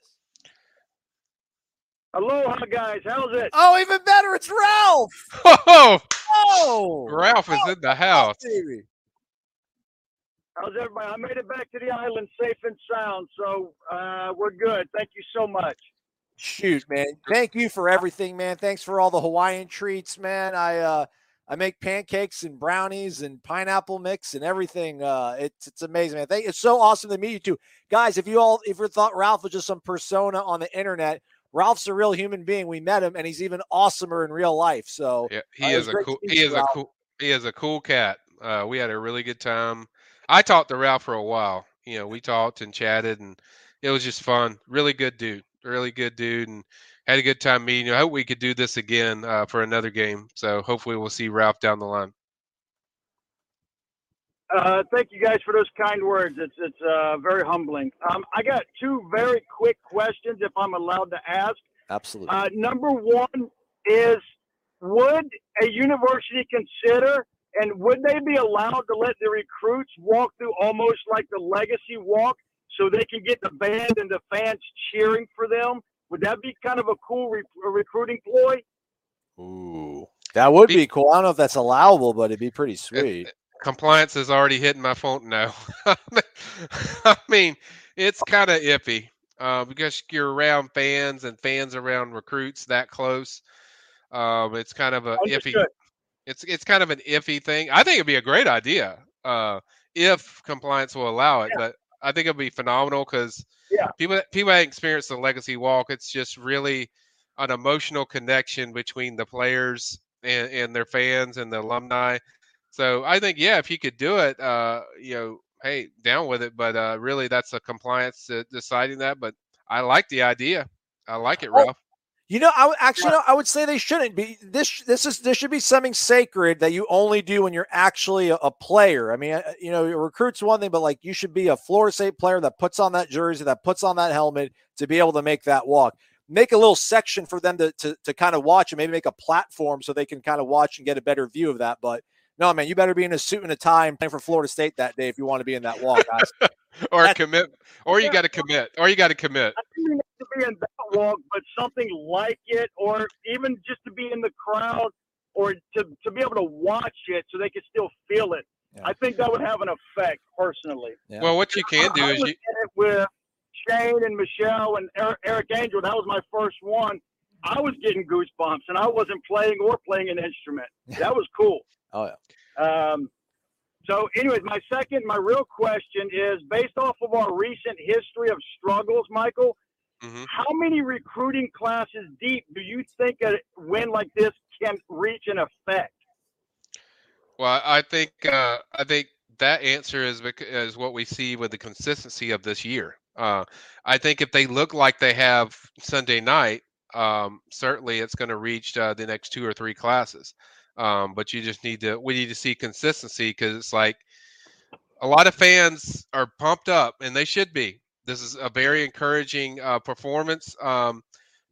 Aloha, guys. How's it? Oh, even better. It's Ralph. Oh, Oh, Ralph is in the house. baby. How's everybody? I made it back to the island safe and sound, so uh, we're good. Thank you so much. Shoot, man. Thank you for everything, man. Thanks for all the Hawaiian treats, man. I uh I make pancakes and brownies and pineapple mix and everything. Uh it's it's amazing, man. Thank, it's so awesome to meet you too. Guys, if you all if you thought Ralph was just some persona on the internet, Ralph's a real human being. We met him and he's even awesomer in real life. So Yeah, uh, he it is a cool. He is a cool. He is a cool cat. Uh, we had a really good time. I talked to Ralph for a while. You know, we talked and chatted, and it was just fun. Really good dude. Really good dude, and had a good time meeting. You. I hope we could do this again uh, for another game. So hopefully we'll see Ralph down the line. Uh, thank you guys for those kind words. It's it's uh, very humbling. Um, I got two very quick questions, if I'm allowed to ask. Absolutely. Uh, number one is, would a university consider and would they be allowed to let the recruits walk through almost like the legacy walk, so they can get the band and the fans cheering for them? Would that be kind of a cool re- recruiting ploy? Ooh, that would be cool. I don't know if that's allowable, but it'd be pretty sweet compliance is already hitting my phone now. *laughs* I mean, it's kind of iffy uh, because you're around fans and fans around recruits that close. Um, it's kind of a Understood. iffy. It's it's kind of an iffy thing. I think it'd be a great idea uh, if compliance will allow it, yeah. but I think it'd be phenomenal because yeah. people people that experience the legacy walk, it's just really an emotional connection between the players and, and their fans and the alumni so I think, yeah, if he could do it, uh, you know, hey, down with it. But uh, really, that's a compliance deciding that. But I like the idea. I like it, Ralph. You know, I would actually, no, I would say they shouldn't be. This, this is, this should be something sacred that you only do when you're actually a, a player. I mean, uh, you know, recruits one thing, but like you should be a Florida State player that puts on that jersey, that puts on that helmet to be able to make that walk. Make a little section for them to to, to kind of watch and maybe make a platform so they can kind of watch and get a better view of that. But no, man, you better be in a suit and a tie and playing for Florida State that day if you want to be in that walk, guys. *laughs* or That's, commit, or you got to commit, or you got to commit. I think to be in that walk, but something like it, or even just to be in the crowd, or to, to be able to watch it so they can still feel it. Yeah. I think that would have an effect personally. Yeah. Well, what you can do I, is I you with Shane and Michelle and Eric, Eric Angel. That was my first one. I was getting goosebumps, and I wasn't playing or playing an instrument. That was cool. *laughs* Oh yeah. Um, so, anyways, my second, my real question is based off of our recent history of struggles, Michael. Mm-hmm. How many recruiting classes deep do you think a win like this can reach an effect? Well, I think uh, I think that answer is is what we see with the consistency of this year. Uh, I think if they look like they have Sunday night, um, certainly it's going to reach uh, the next two or three classes. Um, but you just need to we need to see consistency because it's like a lot of fans are pumped up and they should be. This is a very encouraging uh, performance. Um,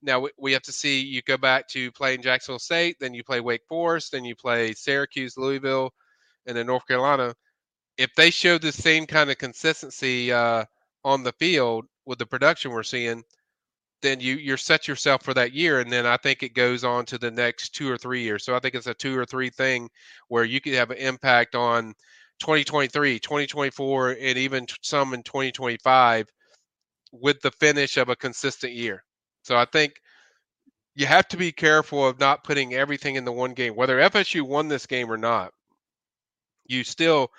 now we, we have to see you go back to playing Jacksonville State, then you play Wake Forest, then you play Syracuse, Louisville, and then North Carolina. If they show the same kind of consistency uh, on the field with the production we're seeing, then you you're set yourself for that year and then i think it goes on to the next two or three years. So i think it's a two or three thing where you could have an impact on 2023 2024 and even some in 2025 with the finish of a consistent year. So i think you have to be careful of not putting everything in the one game. Whether fsu won this game or not you still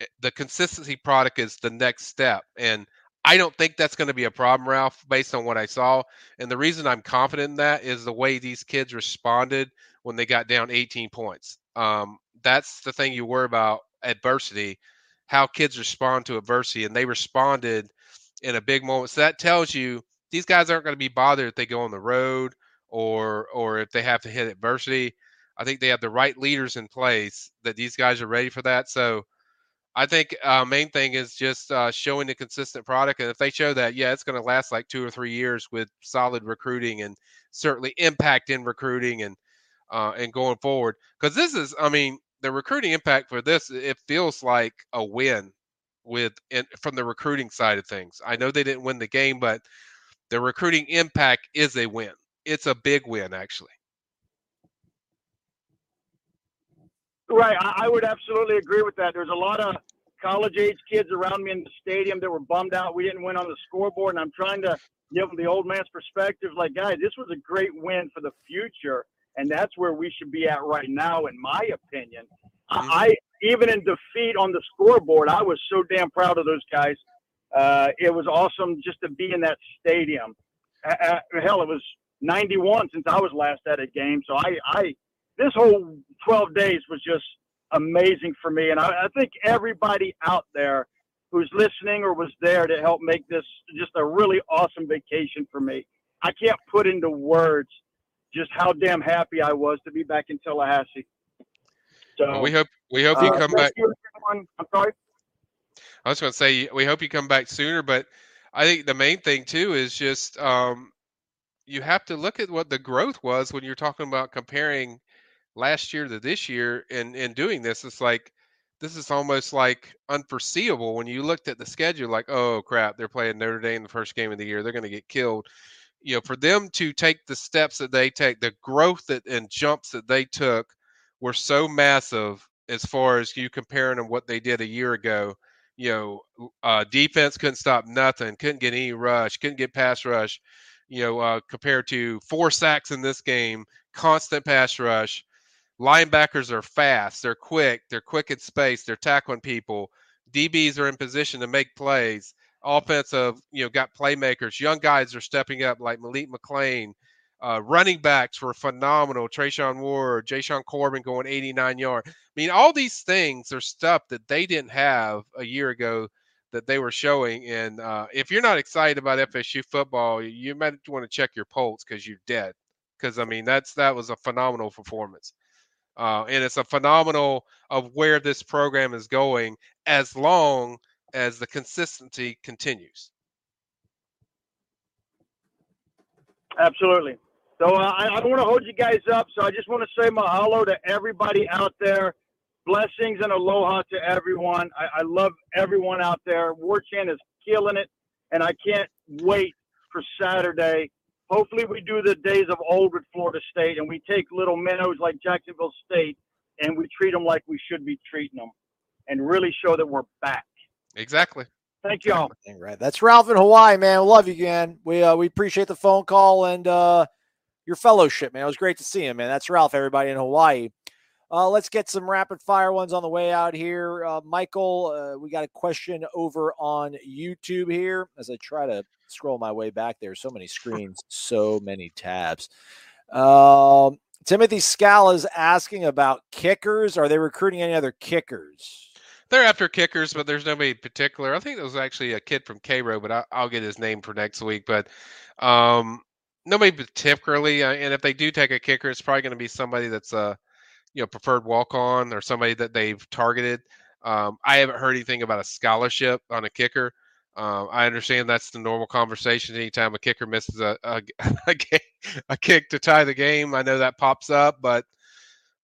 eh, the consistency product is the next step. And I don't think that's going to be a problem, Ralph, based on what I saw. And the reason I'm confident in that is the way these kids responded when they got down 18 points. Um, that's the thing you worry about adversity, how kids respond to adversity. And they responded in a big moment. So that tells you these guys aren't going to be bothered if they go on the road or or if they have to hit adversity. I think they have the right leaders in place that these guys are ready for that. So I think uh, main thing is just uh, showing the consistent product, and if they show that, yeah, it's going to last like two or three years with solid recruiting and certainly impact in recruiting and uh, and going forward. Because this is, I mean, the recruiting impact for this, it feels like a win with in, from the recruiting side of things. I know they didn't win the game, but the recruiting impact is a win. It's a big win, actually. Right, I, I would absolutely agree with that. There's a lot of college age kids around me in the stadium that were bummed out we didn't win on the scoreboard, and I'm trying to give them the old man's perspective. Like, guys, this was a great win for the future, and that's where we should be at right now, in my opinion. Mm-hmm. I even in defeat on the scoreboard, I was so damn proud of those guys. Uh, it was awesome just to be in that stadium. Uh, hell, it was 91 since I was last at a game, so I, I this whole 12 days was just amazing for me. And I, I think everybody out there who's listening or was there to help make this just a really awesome vacation for me. I can't put into words just how damn happy I was to be back in Tallahassee. So well, we hope we hope you uh, come back. you. I'm sorry. I was going to say we hope you come back sooner, but I think the main thing too is just um, you have to look at what the growth was when you're talking about comparing last year to this year and and doing this. It's like this is almost like unforeseeable when you looked at the schedule. Like, oh crap, they're playing Notre Dame the first game of the year. They're going to get killed. You know, for them to take the steps that they take, the growth that and jumps that they took were so massive as far as you comparing them what they did a year ago. You know, uh, defense couldn't stop nothing, couldn't get any rush, couldn't get pass rush. You know, uh, compared to four sacks in this game, constant pass rush. Linebackers are fast, they're quick, they're quick in space, they're tackling people. DBs are in position to make plays. Offensive, you know, got playmakers. Young guys are stepping up like Malik McClain. Uh, running backs were phenomenal. Treshaun Ward, Jashaun Corbin going 89 yards. I mean, all these things are stuff that they didn't have a year ago that they were showing. And uh, if you're not excited about FSU football, you might want to check your pulse because you're dead. Because I mean, that's that was a phenomenal performance, uh, and it's a phenomenal of where this program is going as long as the consistency continues. Absolutely. So uh, I, I don't want to hold you guys up. So I just want to say mahalo to everybody out there. Blessings and aloha to everyone. I, I love everyone out there. War Chant is killing it, and I can't wait for Saturday. Hopefully, we do the days of old with Florida State, and we take little minnows like Jacksonville State, and we treat them like we should be treating them, and really show that we're back. Exactly. Thank y'all. Right. That's Ralph in Hawaii, man. Love you again. We uh, we appreciate the phone call and uh, your fellowship, man. It was great to see him, man. That's Ralph, everybody in Hawaii. Uh, let's get some rapid fire ones on the way out here. Uh, Michael, uh, we got a question over on YouTube here as I try to scroll my way back there. So many screens, so many tabs. Um, Timothy Scala is asking about kickers. Are they recruiting any other kickers? They're after kickers, but there's nobody particular. I think there was actually a kid from Cairo, but I, will get his name for next week. But um, nobody particularly. Uh, and if they do take a kicker, it's probably going to be somebody that's a you know preferred walk on or somebody that they've targeted. Um, I haven't heard anything about a scholarship on a kicker. Uh, I understand that's the normal conversation. Anytime a kicker misses a a, *laughs* a, a kick to tie the game, I know that pops up, but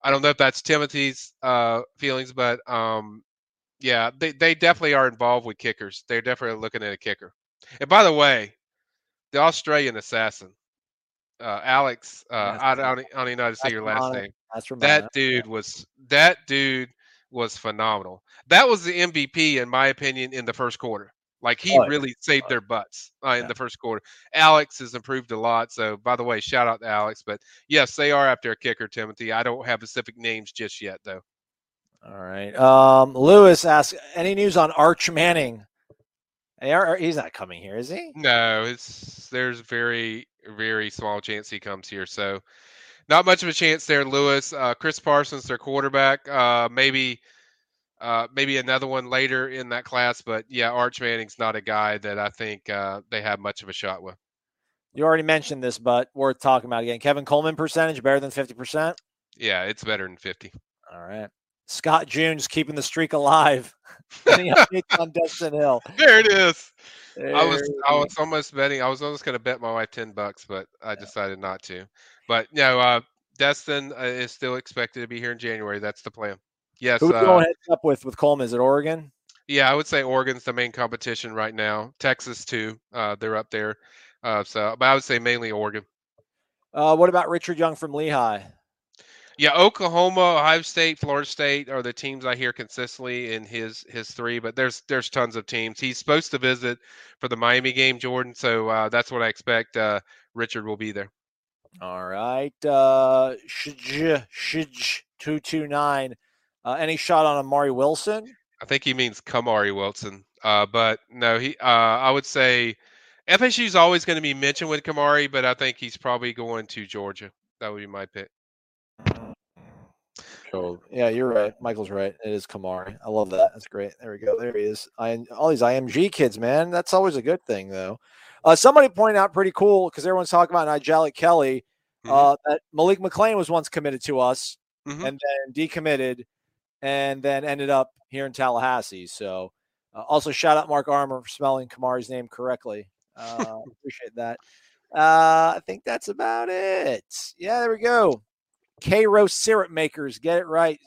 I don't know if that's Timothy's uh, feelings. But um, yeah, they, they definitely are involved with kickers. They're definitely looking at a kicker. And by the way, the Australian assassin, uh, Alex, uh, I, don't, I don't even know how to say your last name. That dude was that dude was phenomenal. That was the MVP in my opinion in the first quarter. Like he Oh, yeah. really saved their butts uh, in the first quarter. Alex has improved a lot. So by the way, shout out to Alex. But yes, they are after a kicker, Timothy. I don't have specific names just yet though. All right. Um, Lewis asks, any news on Arch Manning? He's not coming here, is he? No, it's there's very very small chance he comes here. So not much of a chance there, Lewis. Uh, Chris Parsons, their quarterback. Uh, maybe uh, maybe another one later in that class, but yeah, Arch Manning's not a guy that I think uh, they have much of a shot with. You already mentioned this, but worth talking about again. Kevin Coleman percentage better than 50%. Yeah, it's better than fifty. All right. Scott June's keeping the streak alive. *laughs* Any *laughs* updates on Destyn Hill? There it is. I was I was almost betting. I was almost going to bet my wife ten bucks, but I decided not to. But no, uh, Destyn uh, is still expected to be here in January. That's the plan. Yes. Who are uh, going up with with Coleman? Is it Oregon? Yeah, I would say Oregon's the main competition right now. Texas too. Uh, they're up there. Uh, so, but I would say mainly Oregon. Uh, what about Richard Young from Lehigh? Yeah, Oklahoma, Ohio State, Florida State are the teams I hear consistently in his his three. But there's there's tons of teams. He's supposed to visit for the Miami game, Jordan. So uh, that's what I expect. Uh, Richard will be there. All right. Uh, Shij Shij two two nine. Uh, any shot on Amari Wilson? I think he means Kamari Wilson. Uh, but no, he. Uh, I would say FSU is always going to be mentioned with Kamari, but I think he's probably going to Georgia. That would be my pick. Yeah, you're right. Michael's right. It is Kamari. I love that. That's great. There we go. There he is. I, all these IMG kids, man. That's always a good thing, though. Uh, somebody pointed out pretty cool because everyone's talking about Nyjalik Kelly Mm-hmm. uh, that Malik McClain was once committed to us Mhm. and then decommitted and then ended up here in Tallahassee. So uh, also shout out Mark Armour for spelling Kamari's name correctly. Uh, appreciate that. Uh, I think that's about it. Yeah, there we go. K Roast syrup makers, get it right.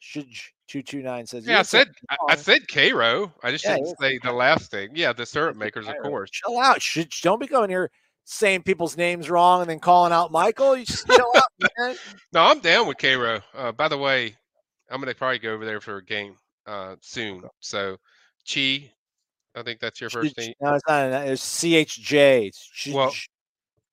Should two two nine says. Yeah, I said I, I said Cairo. I just Yeah, didn't say the last thing. Yeah, the syrup makers, of course. Chill out. Should don't be going here saying people's names wrong and then calling out Michael. You just chill out, man. *laughs* No, I'm down with Cairo. Uh, by the way, I'm gonna probably go over there for a game uh, soon. So, Chi, I think that's your first name. No, it's not. It's CHJ. It's Ch- Well,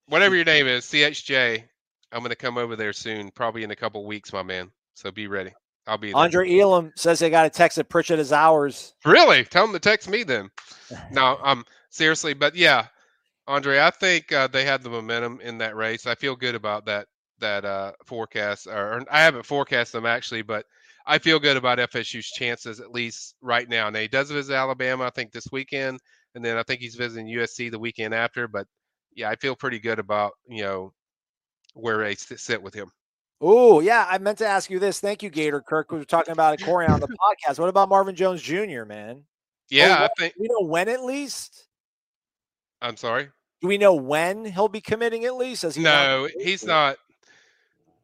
whatever your name is, CHJ. I'm gonna come over there soon, probably in a couple weeks, my man. So be ready. I'll be there. Andre Elam says they got a text that Pritchett is ours. Really? Tell them to text me then. *laughs* no, um, seriously, but yeah, Andre, I think uh, they had the momentum in that race. I feel good about that that uh, forecast. Or, or I haven't forecast them actually, but I feel good about FSU's chances at least right now. Now he does visit Alabama, I think this weekend, and then I think he's visiting USC the weekend after. But yeah, I feel pretty good about you know where I sit with him. Oh, yeah. I meant to ask you this. Thank you, Gator Kirk. We were talking about it, Corey, on the *laughs* podcast. What about Marvin Jones Jr., man? Yeah, Oh, I think. We know when at least? I'm sorry. Do we know when he'll be committing at least? Has he No, he's not.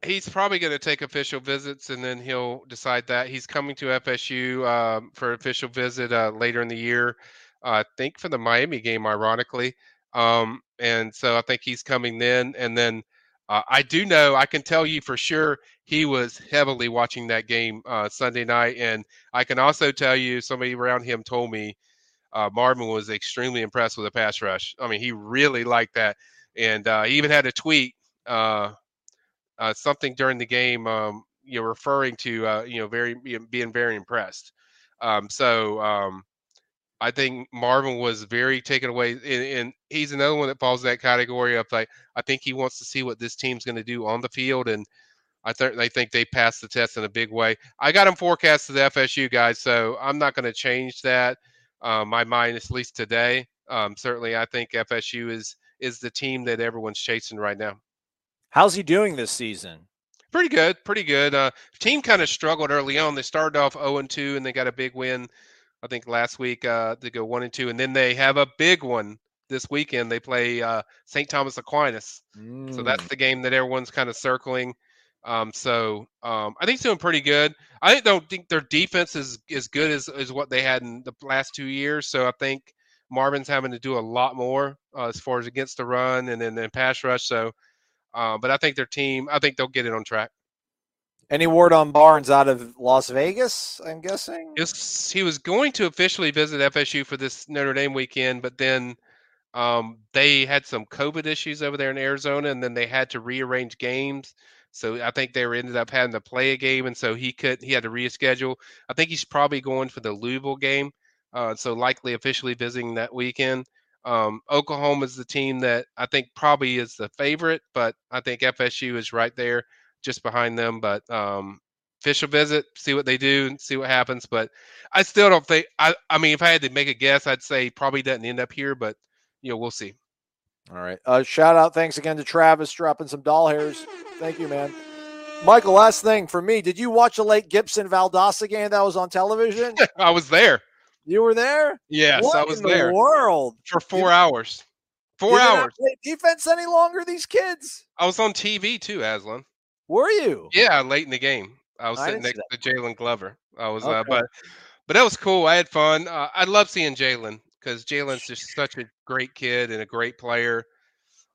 He's probably going to take official visits, and then he'll decide that he's coming to FSU um, for official visit uh, later in the year. Uh, I think for the Miami game, ironically, um, and so I think he's coming then. And then uh, I do know I can tell you for sure he was heavily watching that game uh, Sunday night, and I can also tell you somebody around him told me uh, Marvin was extremely impressed with the pass rush. I mean, he really liked that, and uh, he even had a tweet, uh, uh, something during the game, um, you know, referring to you know very being very impressed. Um, so um, I think Marvin was very taken away, and, and he's another one that falls in that category of like I think he wants to see what this team's going to do on the field, and I certainly think they passed the test in a big way. I got him forecast to the FSU guys, so I'm not going to change that. Uh, my mind, at least today. Um, certainly, I think FSU is is the team that everyone's chasing right now. How's he doing this season? Pretty good, pretty good. Uh, team kind of struggled early on. They started off 0 and 2, and they got a big win. I think last week uh, they go 1 and 2, and then they have a big one this weekend. They play uh, St. Thomas Aquinas, so that's the game that everyone's kind of circling. Um, so um, I think it's doing pretty good. I don't think their defense is as good as, as what they had in the last two years. So I think Marvin's having to do a lot more uh, as far as against the run and then, then pass rush. So, uh, but I think their team, I think they'll get it on track. Any word on Barnes out of Las Vegas? I'm guessing. Yes, he was going to officially visit FSU for this Notre Dame weekend, but then um, they had some COVID issues over there in Arizona, and then they had to rearrange games. So I think they were ended up having to play a game, and so he could he had to reschedule. I think he's probably going for the Louisville game, uh, so likely officially visiting that weekend. Um, Oklahoma is the team that I think probably is the favorite, but I think FSU is right there, just behind them. But um, official visit, see what they do, and see what happens. But I still don't think. I I mean, if I had to make a guess, I'd say probably doesn't end up here, but you know, we'll see. All right. Uh, shout out. Thanks again to Travis dropping some doll hairs. Thank you, man. Michael, last thing for me. Did you watch the late Gibson Valdosta game that was on television? *laughs* I was there. You were there? Yes, what I was in there. The world for four hours. Four hours. play defense any longer? These kids. I was on TV too, Aslan. Were you? Yeah, late in the game. I was I sitting next to Jalen Glover. I was, uh, but but that was cool. I had fun. Uh, I love seeing Jalen because Jalen's just such a great kid and a great player.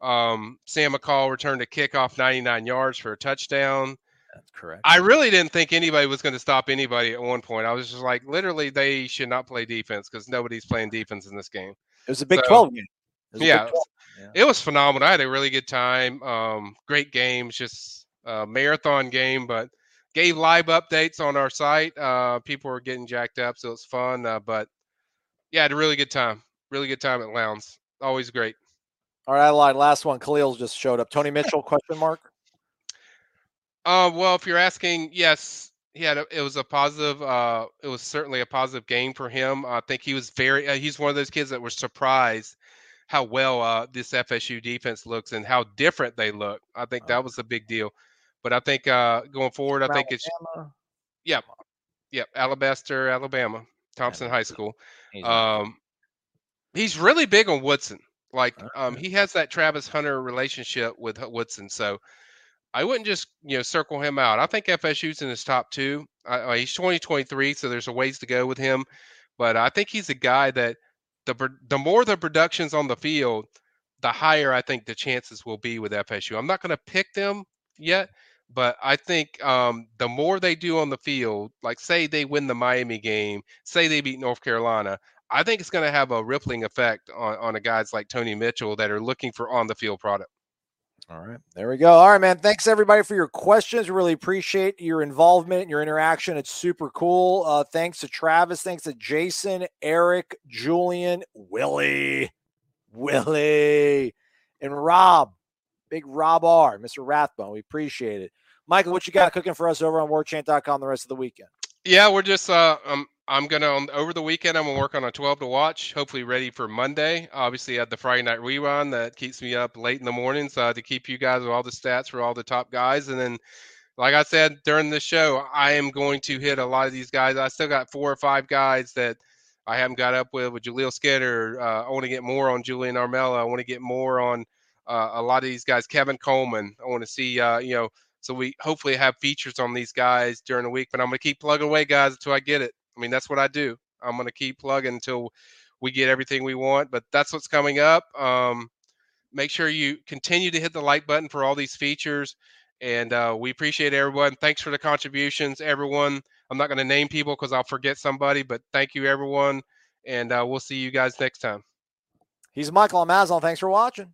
Um, Sam McCall returned a kickoff 99 yards for a touchdown. That's correct. I really didn't think anybody was going to stop anybody at one point. I was just like, literally, they should not play defense because nobody's playing defense in this game. It was a Big So- 12 game. It a Big Yeah, it was phenomenal. I had a really good time. Um, great games, just a marathon game, but gave live updates on our site. Uh, people were getting jacked up, so it's fun. Uh, but yeah, had a really good time. Really good time at Lowndes. Always great. All right, I lied. Last one. Khalil's just showed up. Tony *laughs* Mitchell? question mark. Uh, well, if you're asking, yes, he had a, it was a positive. Uh, it was certainly a positive game for him. I think he was very. Uh, he's one of those kids that were surprised how well uh, this FSU defense looks and how different they look. I think that was a big deal. But I think uh, going forward, I think it's yeah, yeah, Alabaster, Alabama, Thompson High School. Um, he's really big on Woodson. Like um, he has that Travis Hunter relationship with Woodson, so I wouldn't just you know circle him out. I think FSU's in his top two. I, he's 2023, so there's a ways to go with him, but I think he's a guy that the the more the production's on the field, the higher I think the chances will be with FSU. I'm not going to pick them yet, but I think um, the more they do on the field, like say they win the Miami game, say they beat North Carolina, I think it's going to have a rippling effect on on guys like Tony Mitchell that are looking for on the field product. All right. There we go. All right, man. Thanks everybody for your questions. Really appreciate your involvement your interaction. It's super cool. Uh, thanks to Travis. Thanks to Jason, Eric, Julian, Willie, Willie, and Rob. Big Rob R, Mr. Rathbone. We appreciate it. Michael, what you got cooking for us over on warchant.com the rest of the weekend? Yeah, we're just uh um I'm gonna um, over the weekend. I'm gonna work on a 12 to watch. Hopefully ready for Monday. Obviously, I have the Friday night rerun that keeps me up late in the mornings uh, to keep you guys with all the stats for all the top guys. And then, like I said during the show, I am going to hit a lot of these guys. I still got four or five guys that I haven't got up with with Jaleel Skinner. Uh, I want to get more on Julian Armella. I want to get more on uh, a lot of these guys. Kevin Coleman. I want to see uh, you know. So we hopefully have features on these guys during the week. But I'm gonna keep plugging away, guys, until I get it. I mean, that's what I do. I'm going to keep plugging until we get everything we want. But that's what's coming up. Um, make sure you continue to hit the like button for all these features. And uh, we appreciate everyone. Thanks for the contributions, everyone. I'm not going to name people because I'll forget somebody, but thank you, everyone. And uh, we'll see you guys next time. He's Michael Amazon. Thanks for watching.